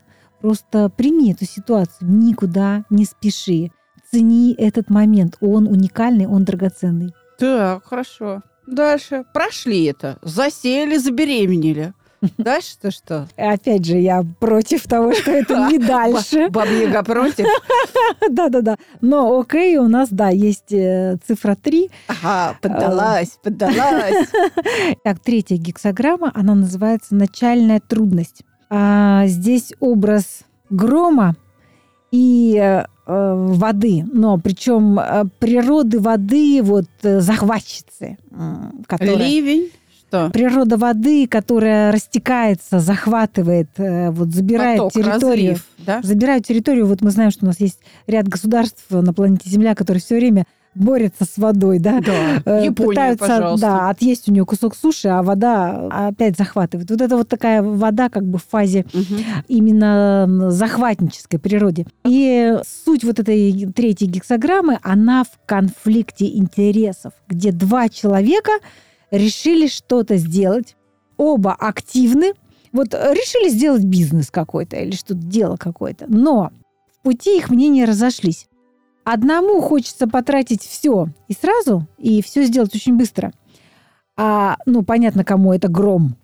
Просто прими эту ситуацию, никуда не спеши. Цени этот момент, он уникальный, он драгоценный. Так, хорошо. Дальше. Прошли это. Засели, забеременели. [LAUGHS] Дальше-то что? Опять же, я против того, что это не [LAUGHS] дальше. Баба против? [LAUGHS] Да-да-да. Но окей, у нас, да, есть э, цифра 3. Ага, поддалась, поддалась. Так, третья гексограмма, она называется «Начальная трудность». А здесь образ грома и э, воды, но причем э, природы воды вот э, захватчицы, которая... Ливень. Что? Природа воды, которая растекается, захватывает, вот забирает Поток, территорию. Разлив, да? Забирает территорию. Вот мы знаем, что у нас есть ряд государств на планете Земля, которые все время борются с водой, да, да. Э, Япония, пытаются, пожалуйста. да, отъесть у нее кусок суши, а вода опять захватывает. Вот это вот такая вода как бы в фазе угу. именно захватнической природе. И суть вот этой третьей гексограммы, она в конфликте интересов, где два человека решили что-то сделать, оба активны, вот решили сделать бизнес какой-то или что-то, дело какое-то, но в пути их мнения разошлись. Одному хочется потратить все и сразу, и все сделать очень быстро. А, ну, понятно, кому это гром.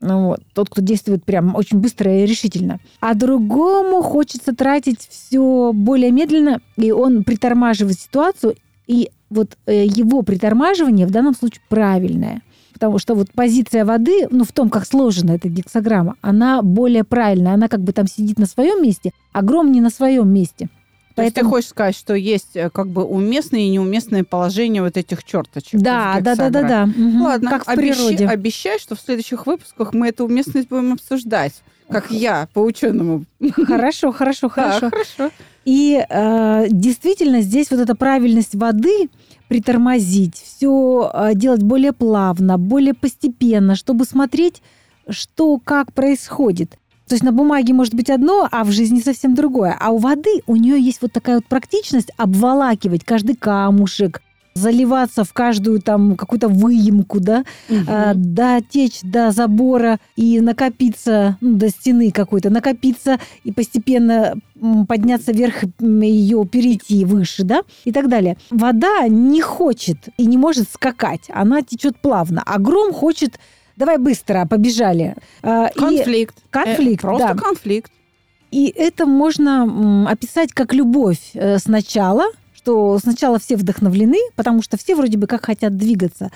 Ну, вот, тот, кто действует прям очень быстро и решительно. А другому хочется тратить все более медленно, и он притормаживает ситуацию, и вот э, его притормаживание в данном случае правильное. Потому что вот позиция воды, ну, в том, как сложена эта гексограмма, она более правильная. Она как бы там сидит на своем месте, а гром не на своем месте. То есть ты хочешь сказать, что есть э, как бы уместное и неуместное положение вот этих черточек? Да, да, да, да, да. Ладно, как в обещай, природе. обещай, что в следующих выпусках мы эту уместность будем обсуждать. Как я, по ученому. Хорошо, хорошо, хорошо. Да, хорошо. И э, действительно здесь вот эта правильность воды притормозить, все э, делать более плавно, более постепенно, чтобы смотреть, что как происходит. То есть на бумаге может быть одно, а в жизни совсем другое. А у воды у нее есть вот такая вот практичность обволакивать каждый камушек, заливаться в каждую там какую-то выемку, да, Угу. а, дотечь до забора и накопиться, ну, до стены какой-то, накопиться и постепенно подняться вверх, ее перейти выше, да, и так далее. Вода не хочет и не может скакать, она течет плавно, а гром хочет Давай быстро, побежали. А, и- Конфликт. конфликт, Э, Просто да. конфликт. И это можно описать как любовь э, сначала, что сначала все вдохновлены, потому что все вроде бы как хотят двигаться.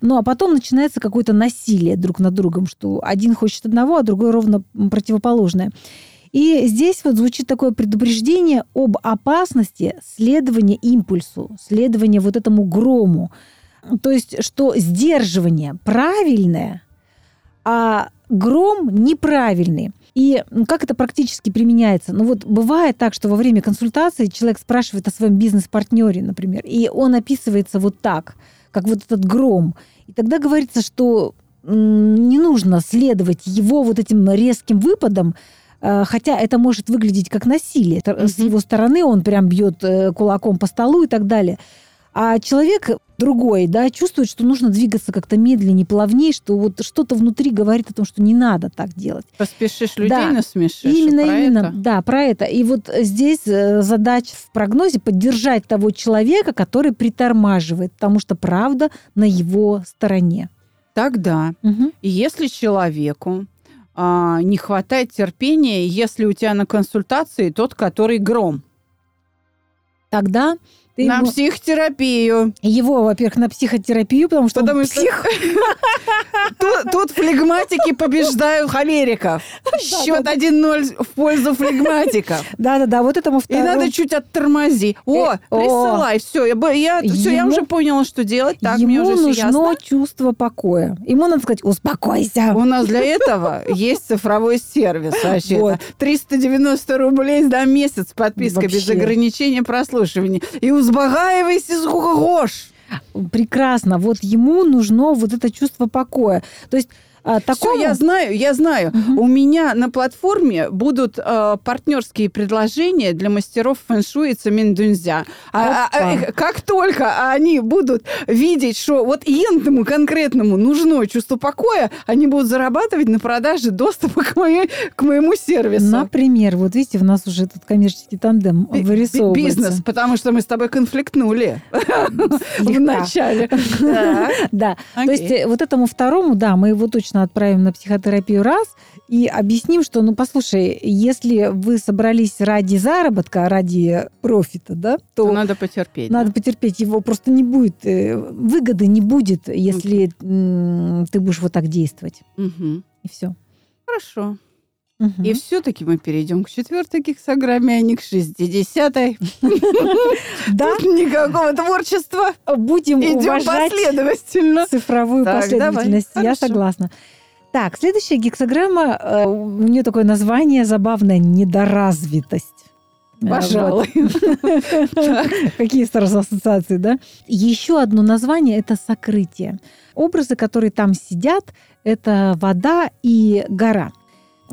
Ну а потом начинается какое-то насилие друг над другом, что один хочет одного, а другой ровно противоположное. И здесь вот звучит такое предупреждение об опасности следования импульсу, следования вот этому грому. То есть, что сдерживание правильное, а гром неправильный. И как это практически применяется? Ну вот бывает так, что во время консультации человек спрашивает о своем бизнес-партнере, например, и он описывается вот так, как вот этот гром. И тогда говорится, что не нужно следовать его вот этим резким выпадам, э, хотя это может выглядеть как насилие. Это С его стороны он прям бьет э, кулаком по столу и так далее. А человек другой, да, чувствует, что нужно двигаться как-то медленнее, плавнее, что вот что-то внутри говорит о том, что не надо так делать. Поспешишь людей Да. насмешишь. именно, про именно, это? да, про это. И вот здесь э, задача в прогнозе поддержать того человека, который притормаживает, потому что правда на его стороне. Тогда, Мгм. если человеку а, не хватает терпения, если у тебя на консультации тот, который гром, Тогда ты на ему- психотерапию. его, во-первых, на психотерапию, потому что он Потому что псих. [LAUGHS] тут, флегматики побеждают холериков. [LAUGHS] Счет 1-0 в пользу флегматиков. Да-да-да, вот этому И надо чуть оттормози. О, Э, о. присылай, все, я, уже поняла, что делать. Так, мне уже все нужно чувство покоя. Ему надо сказать, успокойся. У нас для этого [LAUGHS] есть цифровой сервис вообще. Вот. 390 рублей за месяц подписка без ограничения прослушивания. И узбагаивайся, сколько гош. Прекрасно. Вот ему нужно вот это чувство покоя. То есть А, такому... я знаю, я знаю. Мгм. У меня на платформе будут э, партнерские предложения для мастеров фэншуй и цемендунзя. А, а, э, как только они будут видеть, что вот этому конкретному нужно чувство покоя, они будут зарабатывать на продаже доступа к, моей, к моему сервису. Например, вот видите, у нас уже тут коммерческий тандем би- вырисовывается. Бизнес, потому что мы с тобой конфликтнули [LAUGHS] в начале. [LAUGHS] Да, то есть э, вот этому второму, да, мы его точно отправим на психотерапию раз и объясним, что, ну, послушай, если вы собрались ради заработка, ради профита, да, То то надо потерпеть. надо потерпеть, его просто не будет, э, выгоды не будет, если м, ты будешь вот так действовать. да. Мгм. И все. Хорошо. И все-таки мы перейдем к четвертой гексограмме, а не к 60-й. Да, никакого творчества. будем Идем уважать последовательно. цифровую последовательность. Я согласна. Так, следующая гексограмма, э, у нее такое название забавное «недоразвитость». Э, Пожалуй. [LAUGHS] Какие сразу ассоциации, да? Еще одно название – это «сокрытие». Образы, которые там сидят, это вода и гора.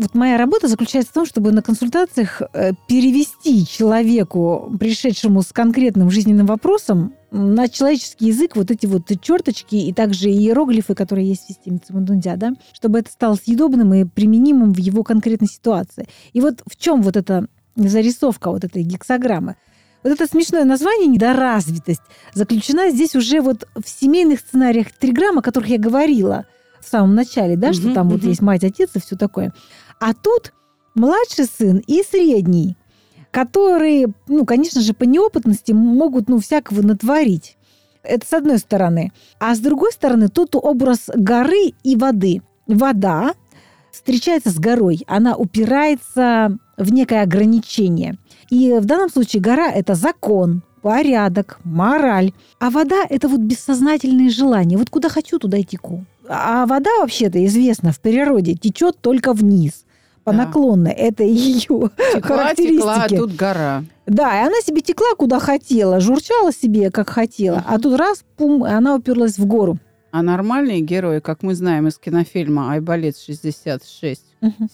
Вот моя работа заключается в том, чтобы на консультациях э, перевести человеку, пришедшему с конкретным жизненным вопросом, на человеческий язык вот эти вот черточки и также иероглифы, которые есть в системе Цимандундя, да, чтобы это стало съедобным и применимым в его конкретной ситуации. И вот в чем вот эта зарисовка вот этой гексограммы? Вот это смешное название «недоразвитость» заключена здесь уже вот в семейных сценариях триграмм, о которых я говорила в самом начале, да, что Мгм, там вот мгм. есть мать, отец и все такое. А тут младший сын и средний, которые, ну, конечно же, по неопытности могут, ну, всякого натворить. Это с одной стороны. А с другой стороны, тут образ горы и воды. Вода встречается с горой, она упирается в некое ограничение. И в данном случае гора – это закон, порядок, мораль. А вода – это вот бессознательные желания. Вот куда хочу, туда и теку. А вода, вообще-то, известно, в природе течет только вниз, по Да. наклонной. Это [LAUGHS] ее Текла, текла, а характеристики. тут гора. Да, и она себе текла куда хотела, журчала себе как хотела, а тут раз, пум, и она уперлась в гору. А нормальные герои, как мы знаем из кинофильма «Айболит 66»,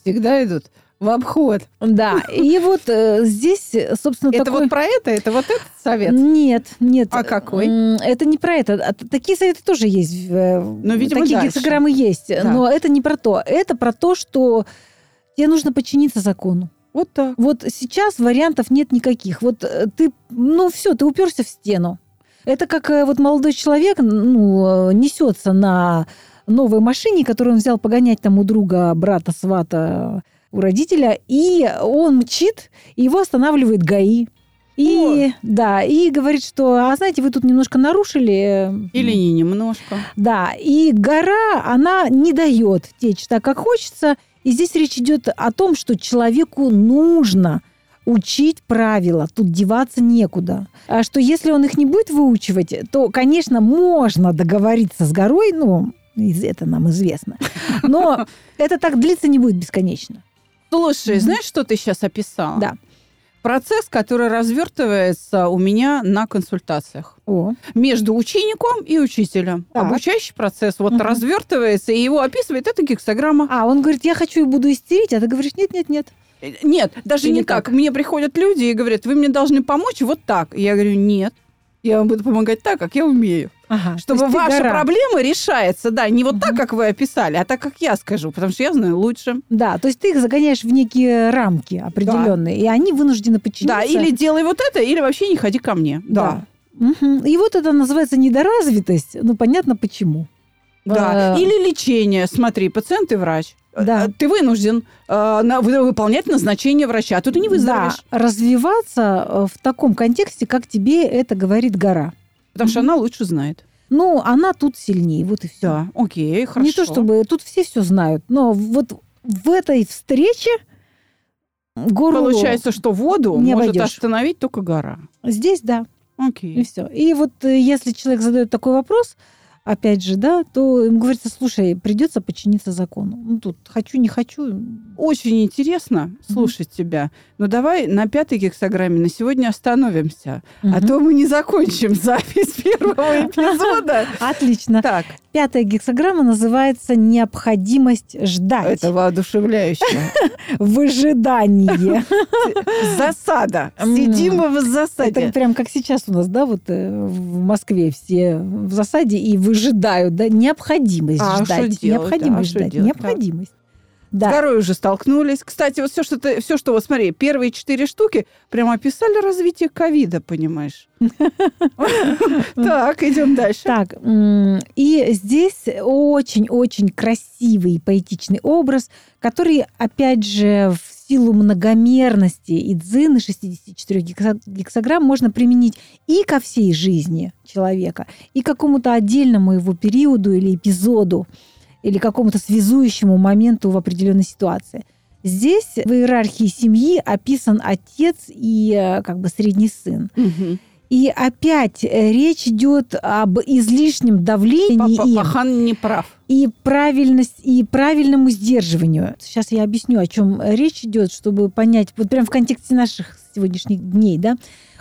всегда идут в обход. Да, и [LAUGHS] вот э, здесь, собственно, Это такой... вот про это? Это вот этот совет? Нет, нет. А какой? Это не про это. А Такие советы тоже есть. Ну, видимо, Такие дальше. гексограммы есть. Да. Но это не про то. Это про то, что тебе нужно подчиниться закону. Вот так. Вот сейчас вариантов нет никаких. Вот э, ты, ну все, ты уперся в стену. Это как э, вот молодой человек, ну, э, несется на новой машине, которую он взял погонять там у друга, брата, свата, у родителя, и он мчит, и его останавливает ГАИ. И, да, и говорит, что, а знаете, вы тут немножко нарушили. Или не немножко. да, и гора, она не дает течь так, как хочется. И здесь речь идет о том, что человеку нужно учить правила, тут деваться некуда. А что если он их не будет выучивать, то, конечно, можно договориться с горой, ну, это нам известно. Но [LAUGHS] это так длиться не будет бесконечно. Слушай, знаешь, что ты сейчас описала? Да. Процесс, который развертывается у меня на консультациях. О, Между учеником и учителем. Так. Обучающий процесс вот Мгм. развертывается, и его описывает эта гексограмма. а он говорит, я хочу и буду истерить, а ты говоришь, нет-нет-нет. Э, Нет, даже Или не так. как? Мне приходят люди и говорят, вы мне должны помочь вот так. И я говорю, нет, я вам буду помогать так, как я умею. Ага, то Чтобы ваша гора. проблема решается, да, не вот так, Мгм. как вы описали, а так, как я скажу, потому что я знаю лучше. Да, то есть ты их загоняешь в некие рамки определенные, и они вынуждены подчиниться. Да, или делай вот это, или вообще не ходи ко мне. Да. Мгм. И вот это называется недоразвитость. Ну, понятно почему. Да. Э, Или лечение. Смотри, пациент и врач. Да. Э, Ты вынужден э, на- вы- выполнять назначение врача, а тут ты не выздоровеешь. Да, развиваться э, в таком контексте, как тебе это говорит гора. Потому что она лучше знает. Ну, она тут сильнее, вот и все. Да, окей, хорошо. Не то чтобы тут все все знают, но вот в этой встрече гору Получается, что воду не может обойдешь. остановить только гора. здесь да, и Окей. все. И вот э, если человек задает такой вопрос, опять же, да, то им говорится, слушай, придется подчиниться закону. Ну, тут хочу, не хочу. Очень интересно слушать mm-hmm. тебя. Но давай на пятой гексограмме на сегодня остановимся. Mm-hmm. А то мы не закончим [LAUGHS] запись первого эпизода. [LAUGHS] Отлично. Так. Пятая гексограмма называется «Необходимость ждать». Это воодушевляюще. [LAUGHS] В ожидании. Засада. Сидим в засаде. Это прям как сейчас у нас, да, вот э, в Москве все в засаде и выжидают, да, необходимость а ждать. Необходимость а ждать. Необходимость. Да. Второй уже столкнулись. Кстати, вот все, что ты, все, что вот смотри, первые четыре штуки прямо описали развитие ковида, понимаешь? [LAUGHS] Так, идем дальше. Так, и здесь очень-очень красивый поэтичный образ, который, опять же, в силу многомерности и дзины 64 гексограмм можно применить и ко всей жизни человека, и к какому-то отдельному его периоду или эпизоду или какому-то связующему моменту в определенной ситуации. Здесь в иерархии семьи описан отец и э, как бы средний сын. Угу. И опять э, речь идет об излишнем давлении. Папа, Пахан не прав. И правильность, и правильному сдерживанию. Сейчас я объясню, о чем речь идет, чтобы понять, вот прям в контексте наших сегодняшних дней, да.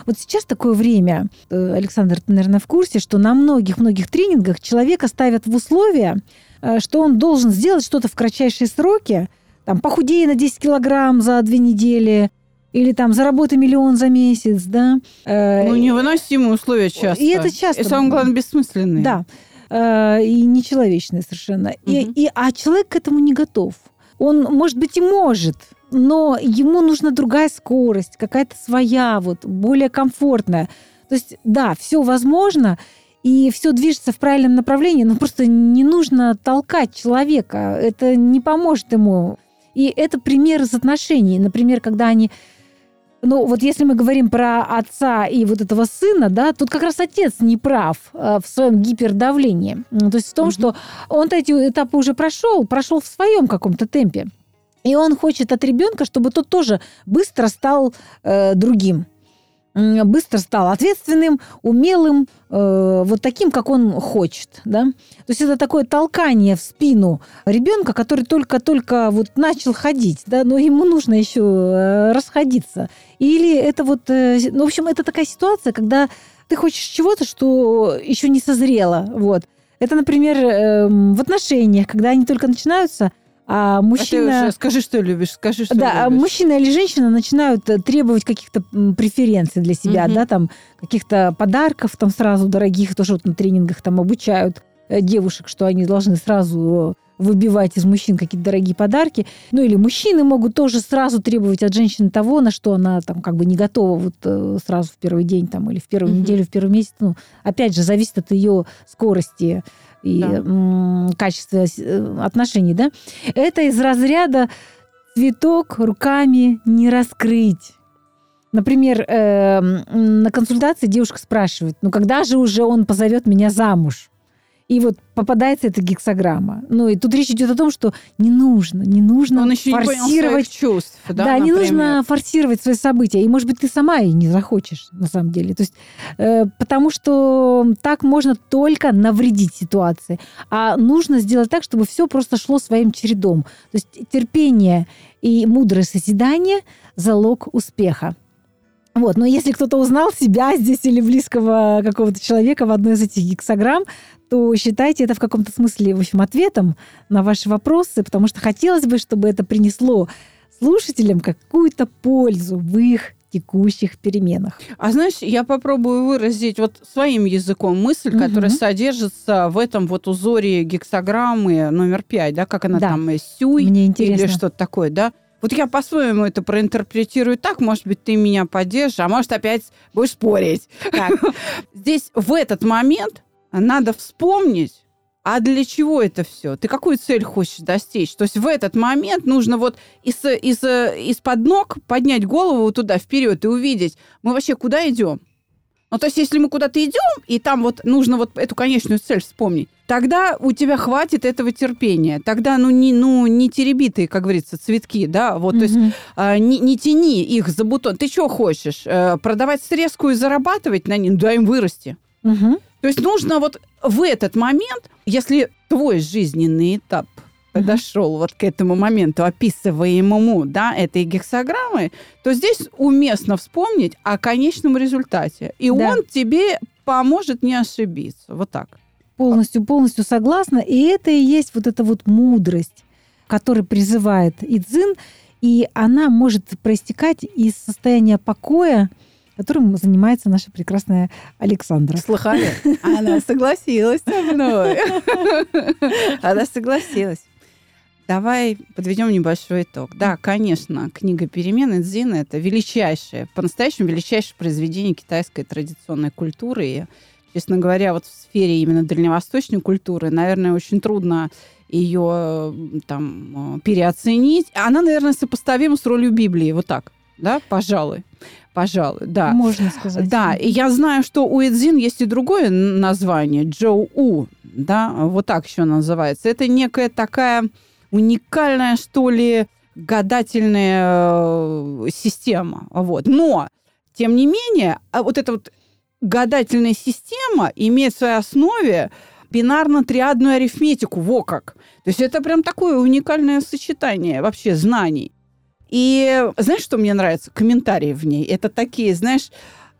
Вот сейчас такое время, э, Александр, ты, наверное, в курсе, что на многих-многих тренингах человека ставят в условия, Э, что он должен сделать что-то в кратчайшие сроки, там, похудее на 10 килограмм за две недели, или там заработай миллион за месяц, да. Э, ну, невыносимые условия часто. И это часто. И самое главное, бессмысленные. Да. Э, и нечеловечные совершенно. Угу. И, и, а человек к этому не готов. Он, может быть, и может, но ему нужна другая скорость, какая-то своя, вот, более комфортная. То есть, да, все возможно, и все движется в правильном направлении, но просто не нужно толкать человека, это не поможет ему. И это пример из отношений. Например, когда они ну, вот если мы говорим про отца и вот этого сына, да, тут как раз отец не прав э, в своем гипердавлении. То есть в том, угу. что он эти этапы уже прошел, прошел в своем каком-то темпе. И он хочет от ребенка, чтобы тот тоже быстро стал э, другим быстро стал ответственным, умелым, э, вот таким, как он хочет. Да? То есть это такое толкание в спину ребенка, который только-только вот начал ходить, да, но ему нужно еще э, расходиться. Или это вот, э, ну, в общем, это такая ситуация, когда ты хочешь чего-то, что еще не созрело. Вот. Это, например, э, в отношениях, когда они только начинаются – а мужчина... А ты скажи, что любишь, скажи, что да, любишь. мужчина или женщина начинают э, требовать каких-то преференций для себя, угу. да, там каких-то подарков там сразу дорогих, тоже вот на тренингах там обучают э, девушек, что они должны сразу выбивать из мужчин какие-то дорогие подарки. Ну или мужчины могут тоже сразу требовать от женщины того, на что она там как бы не готова вот э, сразу в первый день там или в первую mm неделю, в первый месяц. Ну, опять же, зависит от ее скорости и да. качество э, отношений, да, это из разряда цветок руками не раскрыть. Например, э, на консультации девушка спрашивает, ну когда же уже он позовет меня замуж? И вот попадается эта гексограмма. Ну, и тут речь идет о том, что не нужно, не нужно Он еще форсировать не чувств, да, да не нужно форсировать свои события. И, может быть, ты сама и не захочешь, на самом деле. То есть, э, потому что так можно только навредить ситуации. А нужно сделать так, чтобы все просто шло своим чередом. То есть терпение и мудрое созидание – залог успеха. Вот, но если кто-то узнал себя здесь или близкого какого-то человека в одной из этих гексограмм, то считайте это в каком-то смысле, в общем, ответом на ваши вопросы, потому что хотелось бы, чтобы это принесло слушателям какую-то пользу в их текущих переменах. А знаешь, я попробую выразить вот своим языком мысль, угу. которая содержится в этом вот узоре гексограммы номер пять, да, как она да. там, э, сюй Мне интересно. или что-то такое, да? Вот я по-своему это проинтерпретирую так, может быть, ты меня поддержишь, а может, опять будешь спорить. [LAUGHS] Здесь в этот момент надо вспомнить, а для чего это все? Ты какую цель хочешь достичь? То есть в этот момент нужно вот из, из, из-под ног поднять голову туда вперед и увидеть, мы вообще куда идем? Ну, то есть, если мы куда-то идем, и там вот нужно вот эту конечную цель вспомнить, тогда у тебя хватит этого терпения. Тогда, ну, не, ну, не тереби ты, как говорится, цветки, да, вот, mm-hmm. то есть а, не, не тяни их за бутон. Ты что хочешь? А, продавать срезку и зарабатывать на них? Дай им вырасти. Mm-hmm. То есть нужно вот в этот момент, если твой жизненный этап подошел вот к этому моменту, описываемому, да, этой гексограммы, то здесь уместно вспомнить о конечном результате. И Да. он тебе поможет не ошибиться. Вот так. Полностью, полностью согласна. И это и есть вот эта вот мудрость, которая призывает Идзин, и она может проистекать из состояния покоя, которым занимается наша прекрасная Александра. Слыхали? [LAUGHS] Она согласилась со мной. [LAUGHS] Она согласилась. Давай подведем небольшой итог. Да, конечно, книга «Перемены» Дзина – это величайшее, по-настоящему величайшее произведение китайской традиционной культуры. И, честно говоря, вот в сфере именно дальневосточной культуры, наверное, очень трудно ее там э, переоценить. Она, наверное, сопоставима с ролью Библии. Вот так, да, пожалуй. Пожалуй, да. Можно сказать. Да, и я знаю, что у Эдзин есть и другое название, Джоу-У, да, вот так еще называется. Это некая такая уникальная, что ли, гадательная э, система. Вот. Но, тем не менее, а вот эта вот гадательная система имеет в своей основе бинарно-триадную арифметику, во как. То есть это прям такое уникальное сочетание вообще знаний. И знаешь, что мне нравится? Комментарии в ней. Это такие, знаешь,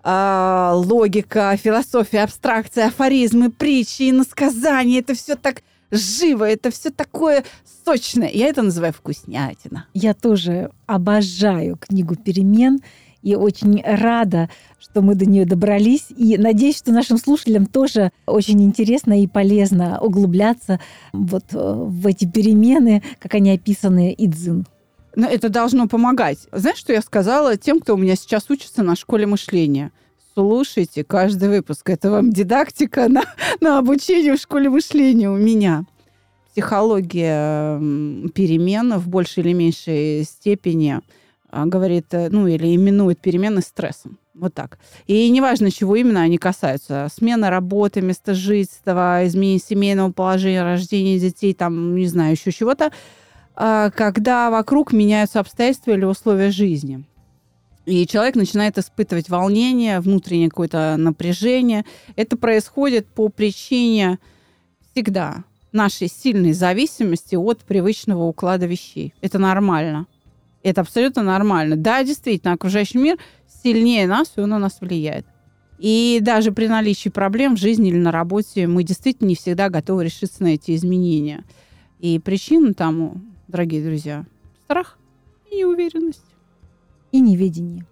а, логика, философия, абстракция, афоризмы, притчи, иносказания. Это все так живо, это все такое сочное. Я это называю вкуснятина. Я тоже обожаю книгу «Перемен» и очень рада, что мы до нее добрались. И надеюсь, что нашим слушателям тоже очень интересно и полезно углубляться вот э, в эти перемены, как они описаны Идзин. Но это должно помогать. Знаешь, что я сказала тем, кто у меня сейчас учится на школе мышления? Слушайте каждый выпуск. Это вам дидактика на, на обучение в школе мышления у меня. Психология перемен в большей или меньшей степени а, говорит, э, ну или именует перемены стрессом. Вот так. И неважно, чего именно они касаются. Смена работы, места жительства, изменение семейного положения, рождение детей, там, не знаю, еще чего-то когда вокруг меняются обстоятельства или условия жизни. И человек начинает испытывать волнение, внутреннее какое-то напряжение. Это происходит по причине всегда нашей сильной зависимости от привычного уклада вещей. Это нормально. Это абсолютно нормально. Да, действительно, окружающий мир сильнее нас, и он на нас влияет. И даже при наличии проблем в жизни или на работе мы действительно не всегда готовы решиться на эти изменения. И причина тому, дорогие друзья, страх и неуверенность. И неведение.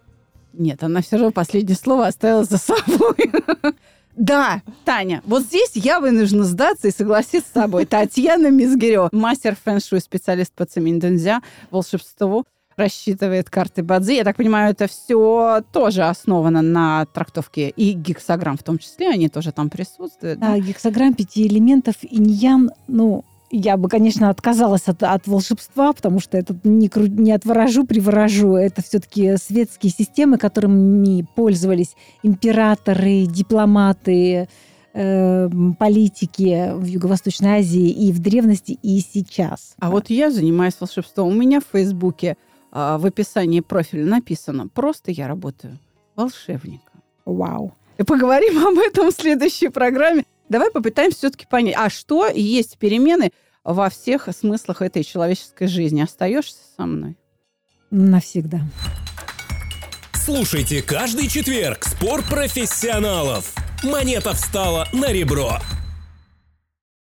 Нет, она все равно последнее слово оставила за собой. [LAUGHS] Да, Таня, вот здесь я вынуждена сдаться и согласиться с тобой. Татьяна Мизгирева, мастер фэн-шуй, специалист по цеминь-дунзя, волшебству, рассчитывает карты Бадзи. Я так понимаю, это все тоже основано на трактовке и гексограмм в том числе, они тоже там присутствуют. да? Да, гексограмм пяти элементов иньян, ну, я бы, конечно, отказалась от, от волшебства, потому что это не, кру- не отворожу, приворожу. Это все-таки светские системы, которыми пользовались императоры, дипломаты, э, политики в Юго-Восточной Азии и в древности, и сейчас. А вот я занимаюсь волшебством. У меня в Фейсбуке а, в описании профиля написано «Просто я работаю волшебником». Вау. И поговорим [LAUGHS] об этом в следующей программе. Давай попытаемся все-таки понять, а что есть перемены во всех смыслах этой человеческой жизни. Остаешься со мной? Навсегда. Слушайте каждый четверг спор профессионалов. Монета встала на ребро.